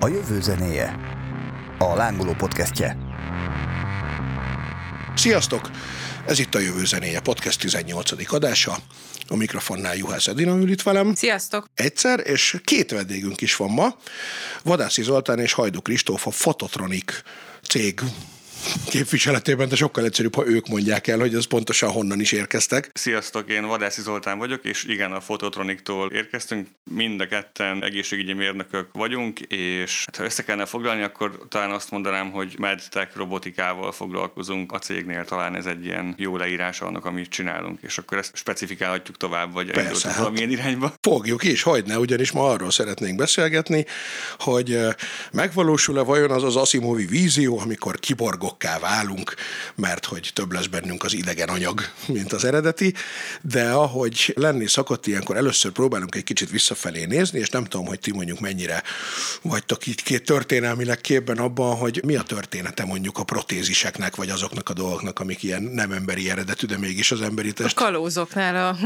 A jövő zenéje. A lángoló podcastje. Sziasztok! Ez itt a Jövő Zenéje Podcast 18. adása. A mikrofonnál Juhász Edina ül itt velem. Sziasztok! Egyszer, és két vendégünk is van ma. Vadászi Zoltán és Hajdu Kristóf a Fototronik cég képviseletében, de sokkal egyszerűbb, ha ők mondják el, hogy ez pontosan honnan is érkeztek. Sziasztok, én Vadászi Zoltán vagyok, és igen, a Fototroniktól érkeztünk. Mind a ketten egészségügyi mérnökök vagyunk, és hát, ha össze kellene foglalni, akkor talán azt mondanám, hogy medtech robotikával foglalkozunk a cégnél, talán ez egy ilyen jó leírása annak, amit csinálunk, és akkor ezt specifikálhatjuk tovább, vagy Persze, hát valamilyen irányba. Fogjuk is, hogyne, ugyanis ma arról szeretnénk beszélgetni, hogy megvalósul-e vajon az az Asimovi vízió, amikor kiborgokká válunk, mert hogy több lesz bennünk az idegen anyag, mint az eredeti, de ahogy lenni szokott, ilyenkor először próbálunk egy kicsit visszafelé nézni, és nem tudom, hogy ti mondjuk mennyire vagytok így két történelmileg képben abban, hogy mi a története mondjuk a protéziseknek, vagy azoknak a dolgoknak, amik ilyen nem emberi eredetű, de mégis az emberi A test. kalózoknál a,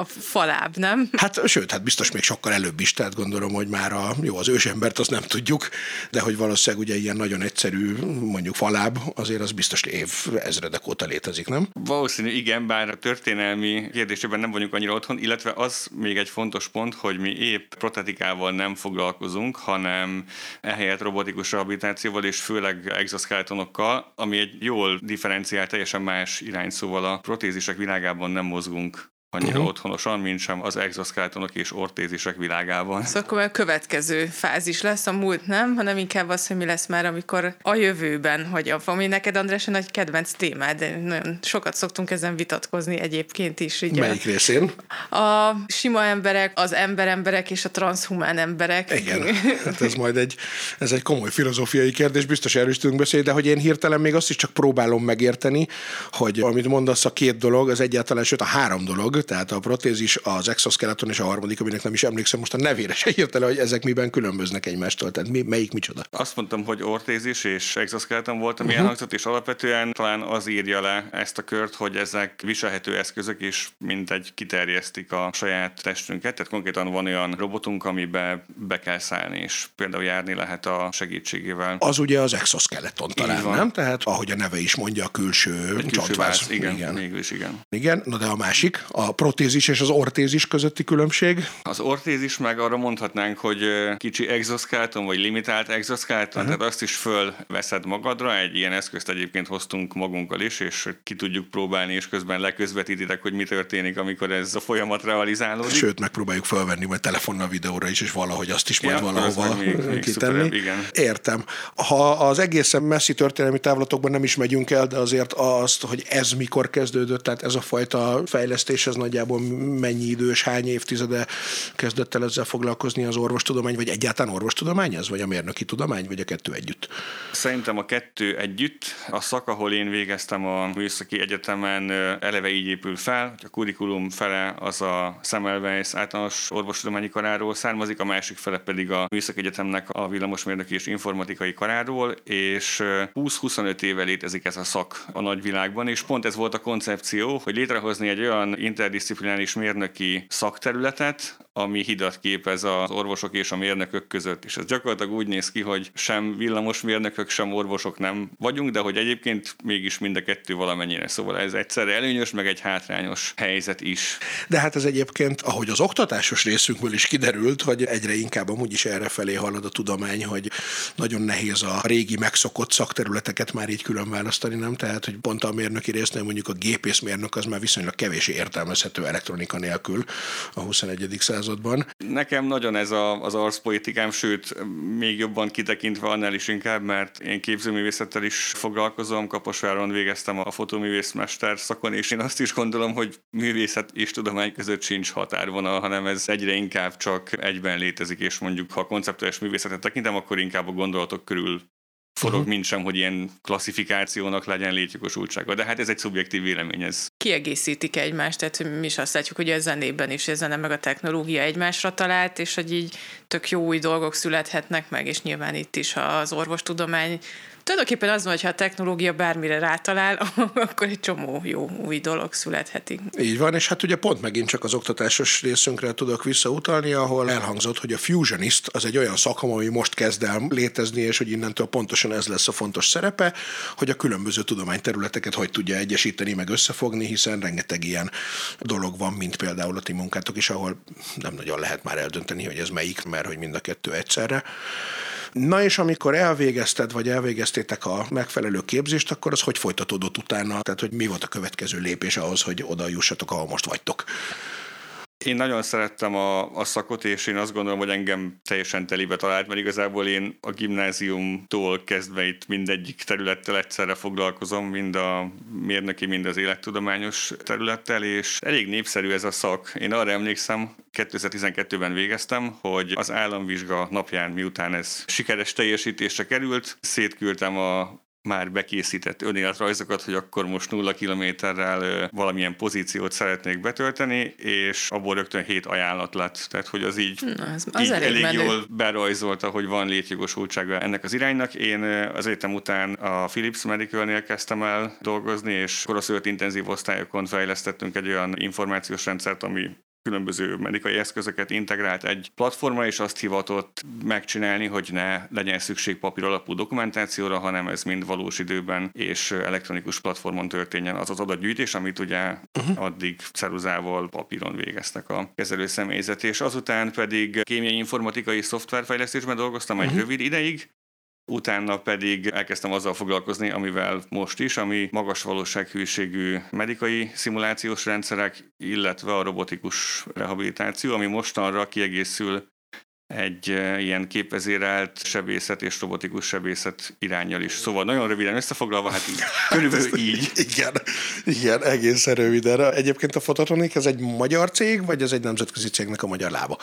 a faláb, nem? Hát sőt, hát biztos még sokkal előbb is, tehát gondolom, hogy már a, jó, az ősembert azt nem tudjuk, de hogy valószínűleg ugye ilyen nagyon egyszerű, mondjuk faláb, azért az biztos év ezredek óta létezik, nem? Valószínű igen, bár a történelmi kérdésében nem vagyunk annyira otthon, illetve az még egy fontos pont, hogy mi épp protetikával nem foglalkozunk, hanem ehelyett robotikus rehabilitációval és főleg exoskeletonokkal, ami egy jól differenciált, teljesen más irány, szóval a protézisek világában nem mozgunk annyira uh-huh. otthonosan, mint sem az exoskeletonok és ortézisek világában. Szóval akkor a következő fázis lesz a múlt, nem? Hanem inkább az, hogy mi lesz már, amikor a jövőben, hogy a, ami neked, András, a nagy kedvenc témád, de nagyon sokat szoktunk ezen vitatkozni egyébként is. Ugye? Melyik részén? A sima emberek, az emberemberek és a transhumán emberek. Igen, hát ez majd egy, ez egy komoly filozófiai kérdés, biztos erről is tudunk beszélni, de hogy én hirtelen még azt is csak próbálom megérteni, hogy amit mondasz, a két dolog, az egyáltalán, sőt a három dolog, tehát a protézis, az exoskeleton és a harmadik, aminek nem is emlékszem most a nevére se hirtelen, hogy ezek miben különböznek egymástól, tehát mi, melyik micsoda. Azt mondtam, hogy ortézis és exoskeleton volt, ami uh-huh. elhangzott, és alapvetően talán az írja le ezt a kört, hogy ezek viselhető eszközök, és mint egy kiterjesztik a saját testünket, tehát konkrétan van olyan robotunk, amibe be kell szállni, és például járni lehet a segítségével. Az ugye az exoskeleton talán, nem? Tehát ahogy a neve is mondja, a külső, külső csontváz. váz, igen, igen. igen, mégis igen. Igen, na de a másik, a protézis és az ortézis közötti különbség. Az ortézis meg arra mondhatnánk, hogy kicsi exoskeleton, vagy limitált exoskeleton, uh-huh. tehát azt is fölveszed magadra, egy ilyen eszközt egyébként hoztunk magunkkal is, és ki tudjuk próbálni, és közben leközvetítitek, hogy mi történik, amikor ez a folyamat realizálódik. Sőt, megpróbáljuk felvenni majd telefonnal videóra is, és valahogy azt is majd Ja, valahova még- még kitenni. igen. Értem. Ha az egészen messzi történelmi távlatokban nem is megyünk el, de azért azt, hogy ez mikor kezdődött, tehát ez a fajta fejlesztés, ez nagyjából mennyi idős, hány évtizede kezdett el ezzel foglalkozni az orvostudomány, vagy egyáltalán orvostudomány ez, vagy a mérnöki tudomány, vagy a kettő együtt? Szerintem a kettő együtt. A szak, ahol én végeztem a Műszaki Egyetemen eleve így épül fel, hogy a kurikulum fele az a Semmelweis általános orvostudományi karáról származik, a másik fele pedig a Műszaki Egyetemnek a villamosmérnöki és informatikai karáról, és ö, 20-25 éve létezik ez a szak a nagyvilágban, és pont ez volt a koncepció, hogy létrehozni egy olyan interdisziplináris mérnöki szakterületet, ami hidat képez az orvosok és a mérnökök között. És ez gyakorlatilag úgy néz ki, hogy sem villamosmérnökök, sem orvosok nem vagyunk, de hogy egyébként mégis mind a kettő valamennyire. Szóval ez egyszerre előnyös, meg egy hátrányos helyzet is. De hát ez egyébként, ahogy az oktatásos részünkből is kiderült, hogy egyre inkább amúgy is erre felé halad a tudomány, hogy nagyon nehéz a régi megszokott szakterületeket már így külön választani, nem? Tehát, hogy pont a mérnöki résznél mondjuk a gépészmérnök az már viszonylag kevés értelmezhető elektronika nélkül a 21. században. Nekem nagyon ez a, az arszpolitikám, sőt, még jobban kitekintve annál is inkább, mert én képzőművészettel is foglalkozom, Kaposváron végeztem a fotóművészmester szakon, és én azt is gondolom, hogy művészet és tudomány között sincs határvonal, hanem ez egyre inkább csak egyben létezik, és mondjuk ha konceptuális művészetet tekintem, akkor inkább a gondolatok körül forog, uh-huh. mint sem, hogy ilyen klasszifikációnak legyen létjogosultsága. De hát ez egy szubjektív vélemény, ez Kiegészítik egymást, tehát mi is azt látjuk, hogy a zenében is a zene meg a technológia egymásra talált, és hogy így tök jó új dolgok születhetnek meg, és nyilván itt is az orvostudomány Tulajdonképpen az van, hogy ha a technológia bármire rátalál, akkor egy csomó jó új dolog születhetik. Így van, és hát ugye pont megint csak az oktatásos részünkre tudok visszautalni, ahol elhangzott, hogy a fusionist az egy olyan szakma, ami most kezd el létezni, és hogy innentől pontosan ez lesz a fontos szerepe, hogy a különböző tudományterületeket hogy tudja egyesíteni, meg összefogni, hiszen rengeteg ilyen dolog van, mint például a ti munkátok is, ahol nem nagyon lehet már eldönteni, hogy ez melyik, mert hogy mind a kettő egyszerre. Na és amikor elvégezted, vagy elvégeztétek a megfelelő képzést, akkor az hogy folytatódott utána? Tehát, hogy mi volt a következő lépés ahhoz, hogy oda jussatok, ahol most vagytok? Én nagyon szerettem a, a szakot, és én azt gondolom, hogy engem teljesen telibe talált, mert igazából én a gimnáziumtól kezdve itt mindegyik területtel egyszerre foglalkozom, mind a mérnöki, mind az élettudományos területtel, és elég népszerű ez a szak. Én arra emlékszem, 2012-ben végeztem, hogy az államvizsga napján, miután ez sikeres teljesítésre került, szétküldtem a már bekészített önéletrajzokat, hogy akkor most nulla kilométerrel valamilyen pozíciót szeretnék betölteni, és abból rögtön hét ajánlat lett. Tehát, hogy az így, Na, az, az így elég, elég menő. jól berajzolta, hogy van létjogosultsága ennek az iránynak. Én az egyetem után a Philips Medical-nél kezdtem el dolgozni, és koraszülött intenzív osztályokon fejlesztettünk egy olyan információs rendszert, ami különböző medikai eszközöket integrált egy platformra, és azt hivatott megcsinálni, hogy ne legyen szükség papír alapú dokumentációra, hanem ez mind valós időben és elektronikus platformon történjen az az adatgyűjtés, amit ugye uh-huh. addig ceruzával, papíron végeztek a kezelő személyzet, és azután pedig kémiai informatikai szoftverfejlesztésben dolgoztam uh-huh. egy rövid ideig, utána pedig elkezdtem azzal foglalkozni, amivel most is, ami magas valósághűségű medikai szimulációs rendszerek, illetve a robotikus rehabilitáció, ami mostanra kiegészül egy ilyen képvezérelt sebészet és robotikus sebészet irányjal is. Szóval nagyon röviden összefoglalva, hát így, körülbelül így. Igen, igen, egészen röviden. Egyébként a Fototronik ez egy magyar cég, vagy ez egy nemzetközi cégnek a magyar lába?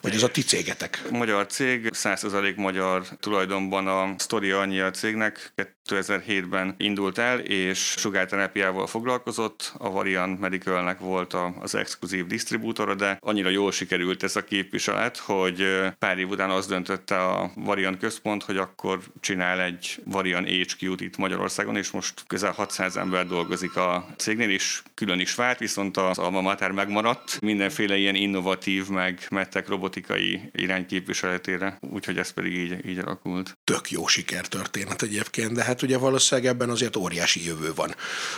Vagy ez a ti cégetek? Magyar cég, 100% magyar tulajdonban a sztoria annyi a cégnek, 2007-ben indult el, és sugárterápiával foglalkozott, a Variant Medicalnek volt az exkluzív disztribútora, de annyira jól sikerült ez a képviselet, hogy pár év után az döntötte a Variant központ, hogy akkor csinál egy Variant HQ-t itt Magyarországon, és most közel 600 ember dolgozik a cégnél, és külön is vált, viszont az Alma Mater megmaradt mindenféle ilyen innovatív, meg mettek robotikai irányképviseletére, úgyhogy ez pedig így, így alakult. Tök jó sikertörténet egyébként, de hát ugye valószínűleg ebben azért óriási jövő van,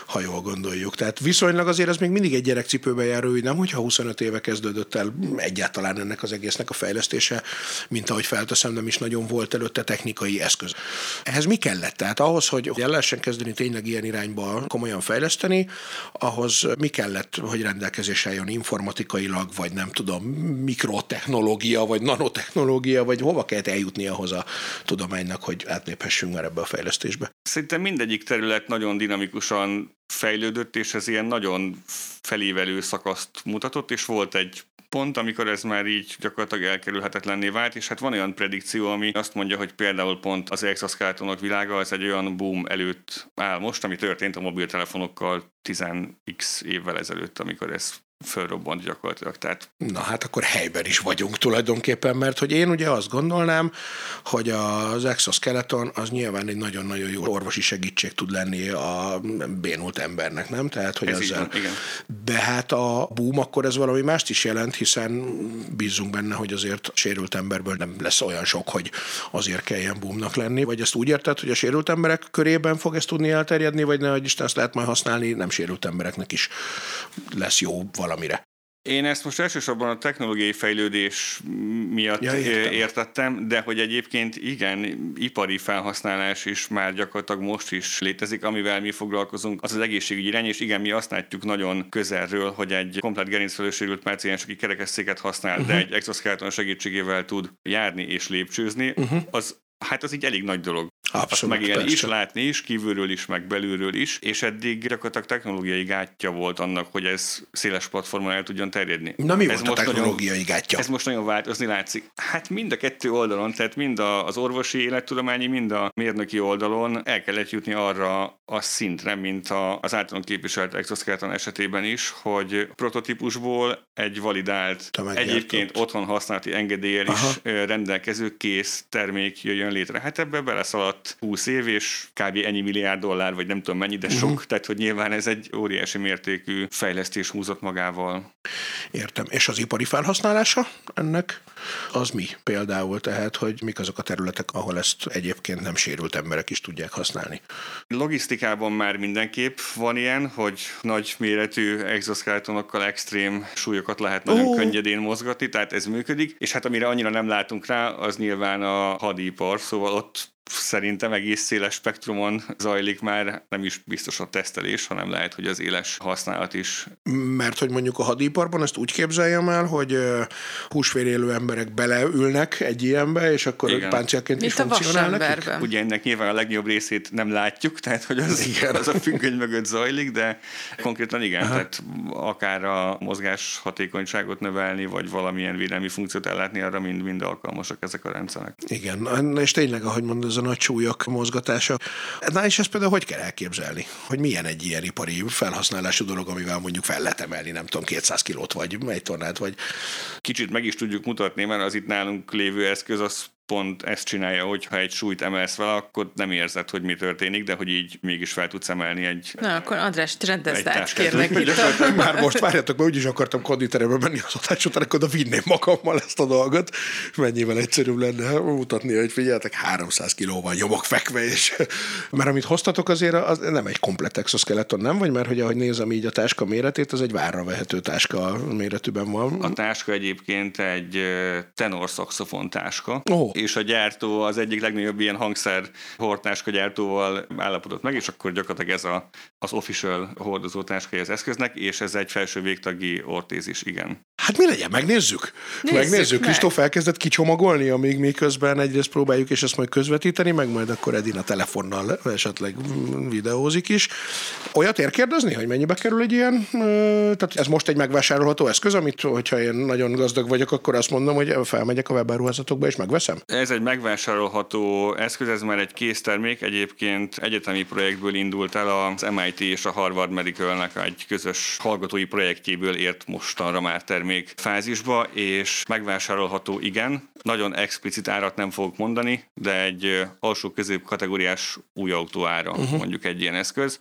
ha jól gondoljuk. Tehát viszonylag azért ez még mindig egy gyerekcipőbe járó, nem, hogyha 25 éve kezdődött el egyáltalán ennek az egésznek a fejlesztése, mint ahogy felteszem, nem is nagyon volt előtte technikai eszköz. Ehhez mi kellett? Tehát ahhoz, hogy el lehessen kezdeni tényleg ilyen irányba komolyan fejleszteni, ahhoz mi kellett, hogy rendelkezésre álljon informatikailag, vagy nem tudom, mikrotechnológia, vagy nanotechnológia, vagy hova kellett eljutni ahhoz a tudománynak, hogy átléphessünk már ebbe a fejlesztésbe? Szerintem mindegyik terület nagyon dinamikusan fejlődött, és ez ilyen nagyon felévelő szakaszt mutatott, és volt egy pont, amikor ez már így gyakorlatilag elkerülhetetlenné vált, és hát van olyan predikció, ami azt mondja, hogy például pont az exoskeletonok világa az egy olyan boom előtt áll most, ami történt a mobiltelefonokkal 10x évvel ezelőtt, amikor ez fölrobbant gyakorlatilag. Tehát... Na hát akkor helyben is vagyunk tulajdonképpen, mert hogy én ugye azt gondolnám, hogy az exoskeleton az nyilván egy nagyon-nagyon jó orvosi segítség tud lenni a bénult embernek, nem? Tehát, hogy Ez így ezzel... van, igen. De hát a boom akkor ez valami mást is jelent, hiszen bízunk benne, hogy azért sérült emberből nem lesz olyan sok, hogy azért kelljen boomnak lenni. Vagy ezt úgy érted, hogy a sérült emberek körében fog ezt tudni elterjedni, vagy ne, hogy Isten ezt lehet majd használni, nem sérült embereknek is lesz jó valamire. Én ezt most elsősorban a technológiai fejlődés miatt Ja, értem. értettem, de hogy egyébként igen, ipari felhasználás is már gyakorlatilag most is létezik, amivel mi foglalkozunk, az az egészségügyi irány, és igen, mi azt látjuk nagyon közelről, hogy egy komplet gerincfelősérült páciens, aki kerekesszéket használ, uh-huh. de egy exoskeleton segítségével tud járni és lépcsőzni, uh-huh. az Hát az így elég nagy dolog. Abszolút, megélni is, látni is, kívülről is, meg belülről is, és eddig gyakorlatilag technológiai gátja volt annak, hogy ez széles platformon el tudjon terjedni. Na mi ez volt a technológiai gátja? Ez most nagyon változni látszik. Hát mind a kettő oldalon, tehát mind a- az orvosi élettudományi, mind a mérnöki oldalon el kellett jutni arra a szintre, mint a, az általán képviselt exoskeleton esetében is, hogy prototípusból egy validált, egyébként otthon használati engedéllyel is rendelkező kész termék jöjjön létre. Hát ebbe beleszaladt alatt 20 év, és kb. ennyi milliárd dollár, vagy nem tudom mennyi, de sok, uh-huh. tehát hogy nyilván ez egy óriási mértékű fejlesztés húzott magával. Értem. És az ipari felhasználása ennek az mi például? Tehát, hogy mik azok a területek, ahol ezt egyébként nem sérült emberek is tudják használni? Logisztikában már mindenképp van ilyen, hogy nagy méretű exoskeletonokkal extrém súlyokat lehet nagyon oh. könnyedén mozgatni, tehát ez működik, és hát amire annyira nem látunk rá, az nyilván a hadipar, szóval ott szerintem egész széles spektrumon zajlik már, nem is biztos a tesztelés, hanem lehet, hogy az éles használat is. Mert hogy mondjuk a hadiparban ezt úgy képzeljem el, hogy húsvérélő emberek beleülnek egy ilyenbe, és akkor Igen. páncélként is funkcionálnak. Ugye ennek nyilván a legnagyobb részét nem látjuk, tehát hogy az, igen. az a függöny mögött zajlik, de konkrétan igen, Aha. tehát akár a mozgás hatékonyságot növelni, vagy valamilyen védelmi funkciót ellátni, arra mind, mind alkalmasak ezek a rendszerek. Igen, és tényleg, ahogy mondod, ez a nagy súlyok mozgatása. Na és ezt például hogy kell elképzelni? Hogy milyen egy ilyen ipari felhasználású dolog, amivel mondjuk fel lehet emelni, nem tudom, 200 kilót, vagy egy tonnát, vagy... Kicsit meg is tudjuk mutatni, mert az itt nálunk lévő eszköz az pont ezt csinálja, hogy ha egy súlyt emelsz fel, akkor nem érzed, hogy mi történik, de hogy így mégis fel tudsz emelni egy Na, akkor András, rendezd át, kérlek. Itt Már most várjatok, mert úgyis akartam konditerembe menni az adás után, akkor oda vinném magammal ezt a dolgot. Mennyivel egyszerűbb lenne mutatni, hogy figyeltek, 300 kilóval nyomok fekve, és mert amit hoztatok azért, az nem egy komplet exoskeleton, nem? Vagy mert hogy ahogy nézem így a táska méretét, az egy várra vehető táska méretűben van. A táska egyébként egy tenor szaxofon táska. Oh és a gyártó az egyik legnagyobb ilyen hangszer hortáska gyártóval állapodott meg, és akkor gyakorlatilag ez a, az official hordozó táskai az eszköznek, és ez egy felső végtagi ortézis, igen. Hát mi legyen, megnézzük. Nézzük megnézzük. Meg. Kristóf elkezdett kicsomagolni, amíg mi közben egyrészt próbáljuk, és ezt majd közvetíteni, meg majd akkor Edina telefonnal esetleg videózik is. Olyat ér kérdezni, hogy mennyibe kerül egy ilyen? Tehát ez most egy megvásárolható eszköz, amit, hogyha én nagyon gazdag vagyok, akkor azt mondom, hogy felmegyek a webáruházatokba és megveszem? Ez egy megvásárolható eszköz, ez már egy késztermék, egyébként egyetemi projektből indult el az MIT és a Harvard Medical-nek egy közös hallgatói projektjéből ért mostanra már termék fázisba, és megvásárolható igen, nagyon explicit árat nem fogok mondani, de egy alsó közép kategóriás új autó ára uh-huh. mondjuk egy ilyen eszköz.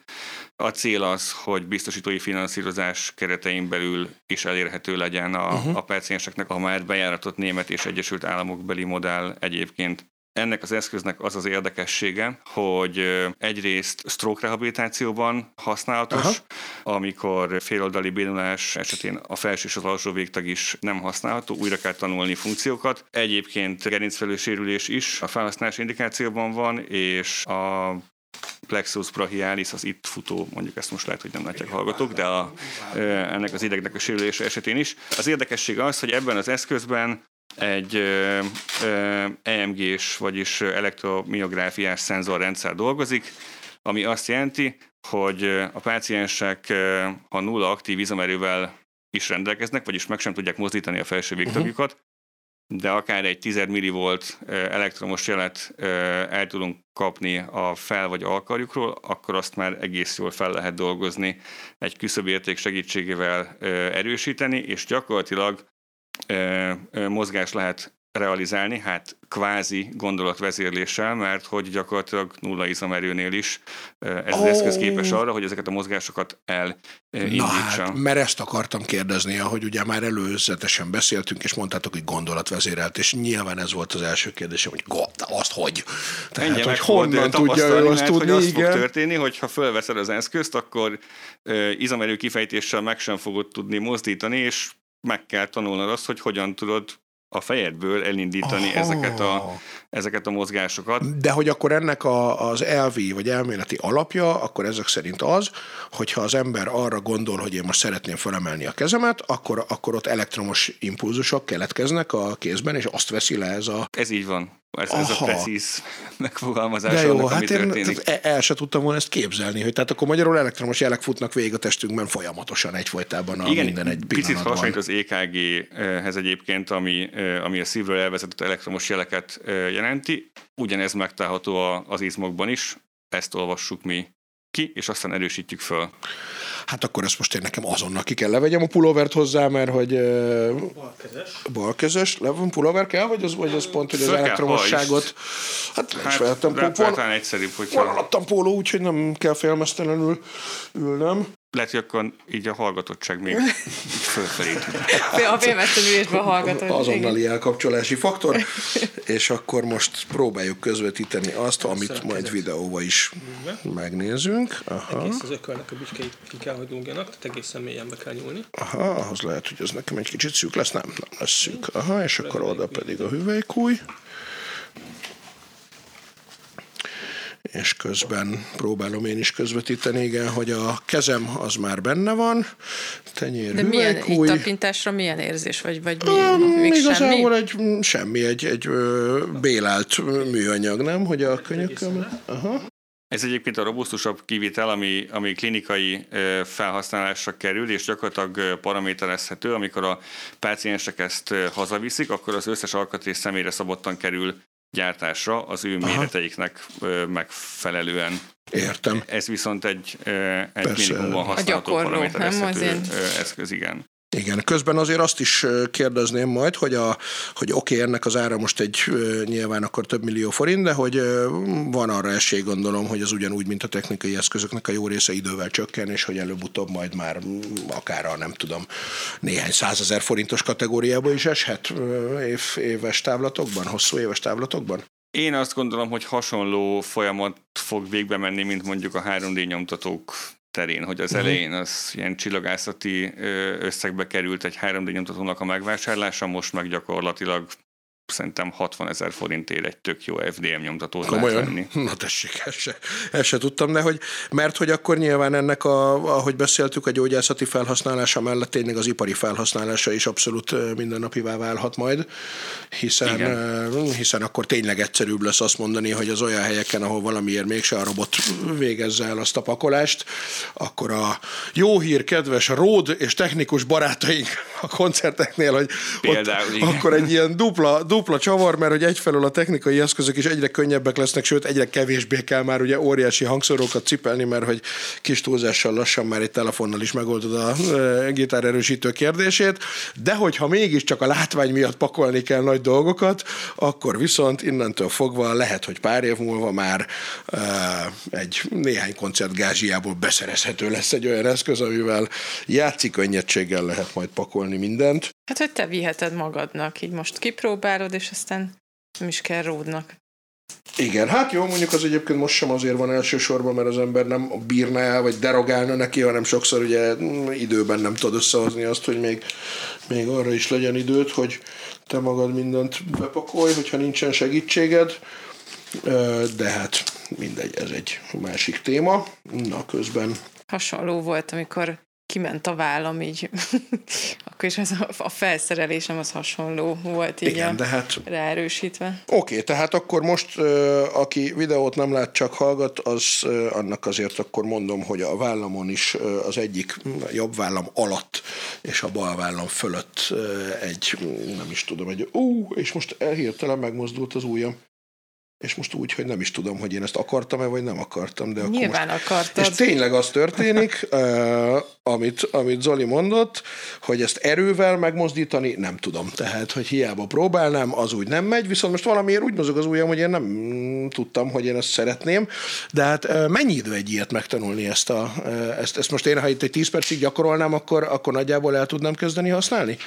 A cél az, hogy biztosítói finanszírozás keretein belül is elérhető legyen a, uh-huh. a percienseknek a már bejáratott német és Egyesült Államok beli modell egyébként ennek az eszköznek az az érdekessége, hogy egyrészt stroke rehabilitációban használatos, Aha. amikor féloldali bénulás esetén a felső és az alsó végtag is nem használható, újra kell tanulni funkciókat. Egyébként gerincfelősérülés is a felhasználási indikációban van, és a plexus brachialis, az itt futó, mondjuk ezt most lehet, hogy nem látják hallgatók, de a, ennek az idegnek a sérülése esetén is. Az érdekesség az, hogy ebben az eszközben egy EMG-s, vagyis elektromiográfiás szenzorrendszer dolgozik, ami azt jelenti, hogy a páciensek, ha nulla aktív izomerővel is rendelkeznek, vagyis meg sem tudják mozdítani a felső végtagjukat, uh-huh. De akár egy 10 millivolt elektromos jelet el tudunk kapni a fel vagy alkarjukról, akkor azt már egész jól fel lehet dolgozni egy küszöbérték segítségével erősíteni, és gyakorlatilag mozgás lehet realizálni, hát kvázi gondolatvezérléssel, mert hogy gyakorlatilag nulla izomerőnél is ez oh. az eszköz képes arra, hogy ezeket a mozgásokat elindítsa. Na hát, mert ezt akartam kérdezni, ahogy ugye már előzetesen beszéltünk, és mondtátok, hogy gondolatvezérelt, és nyilván ez volt az első kérdésem, hogy God, azt hogy? Tehát, Ennyi hogy honnan tudja ő azt tudni, hogy az igen. fog történni, hogy ha fölveszed az eszközt, akkor izomerő kifejtéssel meg sem fogod tudni mozdítani, és meg kell tanulnod azt, hogy hogyan tudod a fejedből elindítani oh. ezeket, a, ezeket a mozgásokat. De hogy akkor ennek a, az elvi vagy elméleti alapja, akkor ezek szerint az, hogyha az ember arra gondol, hogy én most szeretném felemelni a kezemet, akkor, akkor ott elektromos impulzusok keletkeznek a kézben, és azt veszi le ez a... Ez így van. Ez, ez a precíz megfogalmazás De jó, annak, hát én történik. el, el sem tudtam volna ezt képzelni, hogy tehát akkor magyarul elektromos jelek futnak végig a testünkben folyamatosan egyfolytában a Igen, minden egy picit hasonlít az EKG-hez egyébként, ami, ami a szívről elvezetett elektromos jeleket jelenti. Ugyanez megtalálható az izmokban is, ezt olvassuk mi ki, és aztán erősítjük föl. Hát akkor ezt most én nekem azonnal ki kell levegyem a pulóvert hozzá, mert hogy Balkezes. balkezes, le van pulóver kell, vagy az, vagy az pont, hogy az elektromosságot. Hát Hát, vehettem. talán egyszerűbb, hogyha alattam póló, úgyhogy nem kell félmeztelenül ülnöm. lehet, hogy akkor így a hallgatottság még fölfelé. A félmeztelülésben hallgatod. azonnali elkapcsolási faktor, és akkor most próbáljuk közvetíteni azt, amit majd videóba is megnézünk. Aha, Egész az ökölnek a büskei ki kell, hogy dugjanak, tehát egészen mélyen be kell nyúlni. aha, ahhoz lehet, hogy ez nekem egy kicsit szűk lesz, nem, nem lesz szűk. Aha, és akkor oda pedig a hüvelykúj. És közben próbálom én is közvetíteni, igen, hogy a kezem az már benne van, tenyér, De milyen, így hüvelykúj. tapintásra milyen érzés, vagy, vagy mi, Um, még igazából semmi? egy semmi, egy, egy ö, bélált műanyag, nem? Hogy a könyököm... Aha. Ez egyébként a robusztusabb kivitel, ami, ami klinikai felhasználásra kerül, és gyakorlatilag paraméterezhető. Amikor a páciensek ezt hazaviszik, akkor az összes alkatrész személyre szabottan kerül gyártásra az ő méreteiknek ö, megfelelően. Értem. Ez viszont egy, egy Persze. minimumban használható paraméterezhető eszköz, igen. Igen, közben azért azt is kérdezném majd, hogy, a, hogy oké, ennek az ára most egy nyilván akkor több millió forint, de hogy van arra esély, gondolom, hogy az ugyanúgy, mint a technikai eszközöknek a jó része idővel csökken, és hogy előbb-utóbb majd már akár a nem tudom, néhány százezer forintos kategóriába is eshet év, éves távlatokban, hosszú éves távlatokban? Én azt gondolom, hogy hasonló folyamat fog végbe menni, mint mondjuk a 3D nyomtatók terén, hogy az elején az ilyen csillagászati összegbe került egy 3D nyomtatónak a megvásárlása, most meg gyakorlatilag szerintem 60 ezer forintért egy tök jó FDM nyomtatót lehet Komolyan? venni. Na tessék, ezt se, ezt se tudtam, de hogy, mert hogy akkor nyilván ennek, a, ahogy beszéltük, a gyógyászati felhasználása mellett tényleg az ipari felhasználása is abszolút mindennapivá válhat majd, hiszen, Igen. hiszen akkor tényleg egyszerűbb lesz azt mondani, hogy az olyan helyeken, ahol valamiért mégse a robot végezze el azt a pakolást, akkor a jó hír, kedves ród és technikus barátaink a koncerteknél, hogy Például, ott, igen. akkor egy ilyen dupla, dupla csavar, mert hogy egyfelől a technikai eszközök is egyre könnyebbek lesznek, sőt egyre kevésbé kell már ugye óriási hangszorokat cipelni, mert hogy kis túlzással lassan már egy telefonnal is megoldod a e, gitárerősítő kérdését, de hogyha mégiscsak a látvány miatt pakolni kell nagy dolgokat, akkor viszont innentől fogva lehet, hogy pár év múlva már e, egy néhány koncert gázsiából beszerezhető lesz egy olyan eszköz, amivel játszik könnyedséggel lehet majd pakolni mindent. Hát, hogy te viheted magadnak, így most kipróbálod, és aztán nem is kell ródnak. Igen, hát jó, mondjuk az egyébként most sem azért van elsősorban, mert az ember nem bírna el, vagy derogálna neki, hanem sokszor ugye mm, időben nem tud összehozni azt, hogy még, még arra is legyen időt, hogy te magad mindent bepakolj, hogyha nincsen segítséged. De hát mindegy, ez egy másik téma. Na, közben Hasonló volt, amikor kiment a vállam így, akkor is az a, a felszerelésem az hasonló volt így igen, a, de hát ráerősítve. Oké, tehát akkor most, aki videót nem lát, csak hallgat, az annak azért akkor mondom, hogy a vállamon is az egyik jobb vállam alatt és a bal vállam fölött egy, nem is tudom, egy ú, és most hirtelen megmozdult az ujjam. És most úgy, hogy nem is tudom, hogy én ezt akartam-e, vagy nem akartam. De akkor Nyilván most... akartad. És tényleg az történik, uh, amit, amit Zoli mondott, hogy ezt erővel megmozdítani nem tudom. Tehát, hogy hiába próbálnám, az úgy nem megy, viszont most valamiért úgy mozog az ujjam, hogy én nem tudtam, hogy én ezt szeretném. De hát uh, mennyi idő egy ilyet megtanulni ezt, a, uh, ezt, ezt most én, ha itt egy 10 percig gyakorolnám, akkor, akkor nagyjából el tudnám kezdeni használni?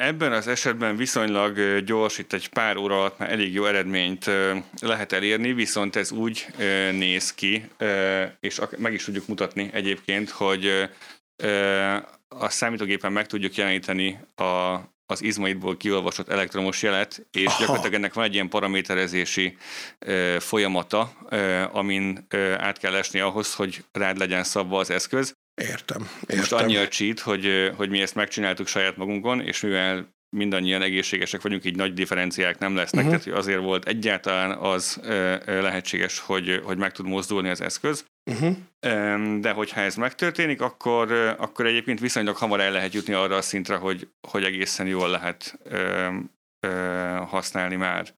Ebben az esetben viszonylag gyors, itt egy pár óra alatt már elég jó eredményt lehet elérni, viszont ez úgy néz ki, és meg is tudjuk mutatni egyébként, hogy a számítógépen meg tudjuk jeleníteni a, az izmaidból kiolvasott elektromos jelet, és Aha. gyakorlatilag ennek van egy ilyen paraméterezési ö, folyamata, ö, amin ö, át kell esni ahhoz, hogy rád legyen szabva az eszköz. Értem. Most értem. annyi a cheat, hogy, hogy mi ezt megcsináltuk saját magunkon, és mivel mindannyian egészségesek vagyunk, így nagy differenciák nem lesznek, uh-huh. tehát hogy azért volt egyáltalán az lehetséges, hogy, hogy meg tud mozdulni az eszköz. Uh-huh. De hogyha ez megtörténik, akkor, akkor egyébként viszonylag hamar el lehet jutni arra a szintre, hogy, hogy egészen jól lehet ö, ö, használni már.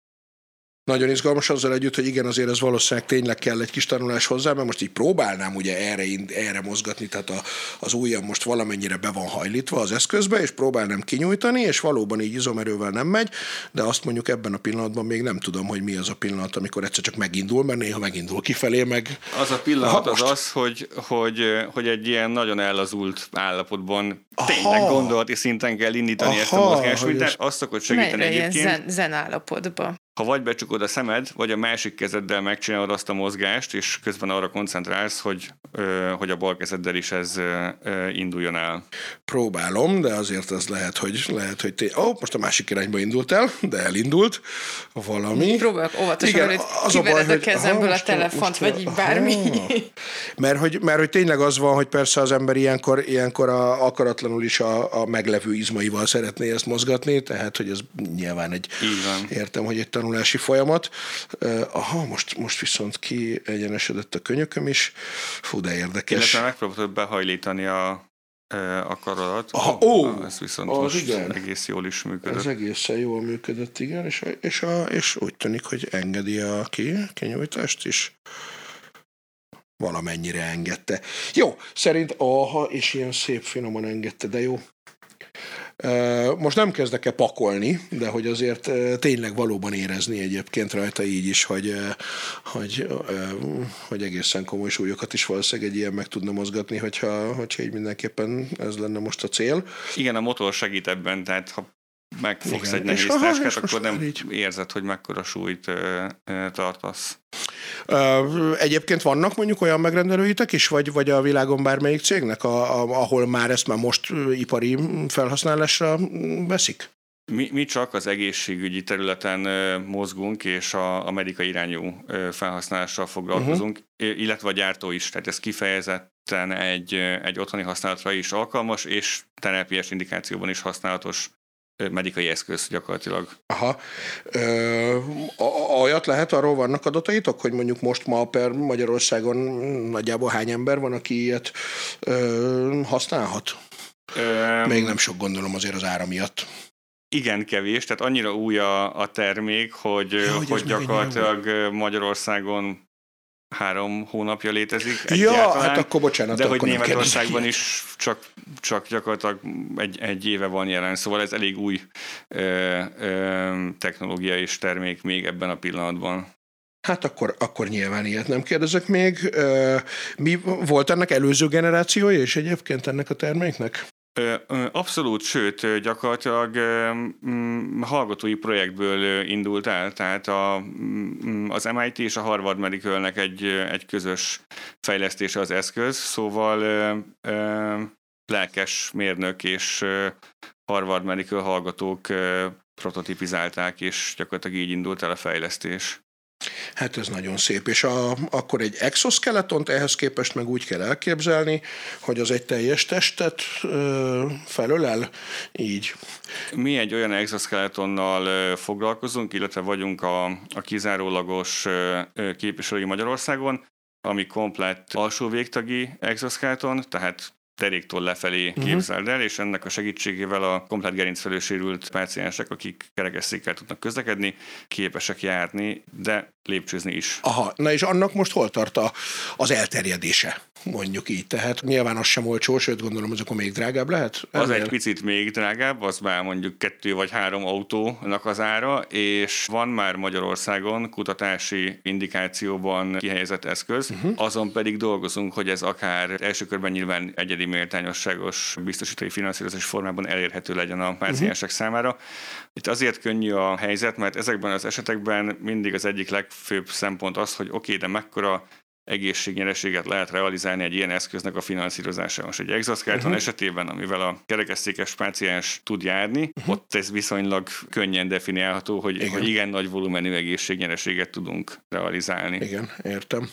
Nagyon izgalmas azzal együtt, hogy igen, azért ez valószínűleg tényleg kell egy kis tanulás hozzá, mert most így próbálnám ugye erre, erre mozgatni, tehát a, az ujjam most valamennyire be van hajlítva az eszközbe, és próbálnám kinyújtani, és valóban így izomerővel nem megy, de azt mondjuk ebben a pillanatban még nem tudom, hogy mi az a pillanat, amikor egyszer csak megindul, mert néha megindul kifelé, meg... Az a pillanat ha, az az, hogy, hogy, hogy egy ilyen nagyon ellazult állapotban Aha. tényleg gondolati szinten kell indítani Aha, ezt a mozgást, de azt szokott segíteni egyébként. Zen, zen állapotba ha vagy becsukod a szemed, vagy a másik kezeddel megcsinálod azt a mozgást, és közben arra koncentrálsz, hogy, hogy a bal kezeddel is ez induljon el. Próbálom, de azért az lehet, hogy lehet, hogy té- oh, most a másik irányba indult el, de elindult valami. Próbálok óvatosan, hogy az a, baj, a kezemből aha, a telefont, most, vagy így bármi. Mert hogy, mert hogy tényleg az van, hogy persze az ember ilyenkor, ilyenkor a, akaratlanul is a, a meglevő izmaival szeretné ezt mozgatni, tehát hogy ez nyilván egy, értem, hogy egy tanul tanulási folyamat. Aha, most, most viszont ki egyenesedett a könyököm is. Fú, de érdekes. Illetve megpróbáltad behajlítani a, a karodat. Aha, ó, ez viszont az most igen. egész jól is működött. Ez egészen jól működött, igen, és, és, a, és úgy tűnik, hogy engedi a ki, kinyújtást is valamennyire engedte. Jó, szerint aha, és ilyen szép finoman engedte, de jó. Most nem kezdek el pakolni, de hogy azért tényleg valóban érezni egyébként rajta így is, hogy, hogy, hogy egészen komoly súlyokat is valószínűleg egy ilyen meg tudna mozgatni, hogyha, hogyha így mindenképpen ez lenne most a cél. Igen, a motor segít ebben, tehát ha megfogsz Igen. egy nehéz táskát, akkor nem így. érzed, hogy mekkora súlyt ö, ö, tartasz. Egyébként vannak mondjuk olyan megrendelőitek is, vagy, vagy a világon bármelyik cégnek, a, a, ahol már ezt már most ipari felhasználásra veszik? Mi, mi csak az egészségügyi területen mozgunk, és a, a medikai irányú felhasználással foglalkozunk, uh-huh. illetve a gyártó is, tehát ez kifejezetten egy, egy otthoni használatra is alkalmas, és terápiás indikációban is használatos medikai eszköz gyakorlatilag. Aha. Ö, olyat lehet, arról vannak adataitok, hogy mondjuk most ma per Magyarországon nagyjából hány ember van, aki ilyet ö, használhat? Ö, Még nem sok gondolom azért az ára miatt. Igen, kevés, tehát annyira új a, a termék, hogy, ja, hogy, hogy gyakorlatilag Magyarországon három hónapja létezik Ja, hát akkor bocsánat. De hogy Németországban is csak, csak gyakorlatilag egy, egy éve van jelen, szóval ez elég új ö, ö, technológia és termék még ebben a pillanatban. Hát akkor, akkor nyilván ilyet nem kérdezek még. Mi volt ennek előző generációja és egyébként ennek a terméknek? Abszolút, sőt, gyakorlatilag mm, hallgatói projektből indult el, tehát a, mm, az MIT és a Harvard Medicalnek egy, egy közös fejlesztése az eszköz, szóval lelkes mérnök és Harvard Medical hallgatók prototipizálták, és gyakorlatilag így indult el a fejlesztés. Hát ez nagyon szép, és a, akkor egy exoskeletont ehhez képest meg úgy kell elképzelni, hogy az egy teljes testet ö, felölel, így. Mi egy olyan exoskeletonnal foglalkozunk, illetve vagyunk a, a kizárólagos képviselői Magyarországon, ami komplett alsó végtagi exoskeleton, tehát deréktól lefelé uh-huh. képzeld el, és ennek a segítségével a komplet gerincfelősérült páciensek, akik kerekesszékkel tudnak közlekedni, képesek járni, de lépcsőzni is. Aha, na és annak most hol tart a, az elterjedése, mondjuk így? Tehát nyilván az sem olcsó, sőt gondolom, az akkor még drágább lehet? Ennél? Az egy picit még drágább, az már mondjuk kettő vagy három autónak az ára, és van már Magyarországon kutatási indikációban kihelyezett eszköz, uh-huh. azon pedig dolgozunk, hogy ez akár első körben nyilván egyedi méltányosságos biztosítói finanszírozás formában elérhető legyen a páciensek uh-huh. számára. Itt azért könnyű a helyzet, mert ezekben az esetekben mindig az egyik legfőbb szempont az, hogy oké, okay, de mekkora egészségnyereséget lehet realizálni egy ilyen eszköznek a finanszírozása. Most egy exoskeleton uh-huh. esetében, amivel a kerekesszékes páciens tud járni, uh-huh. ott ez viszonylag könnyen definiálható, hogy igen, hogy igen nagy volumenű egészségnyereséget tudunk realizálni. Igen, értem.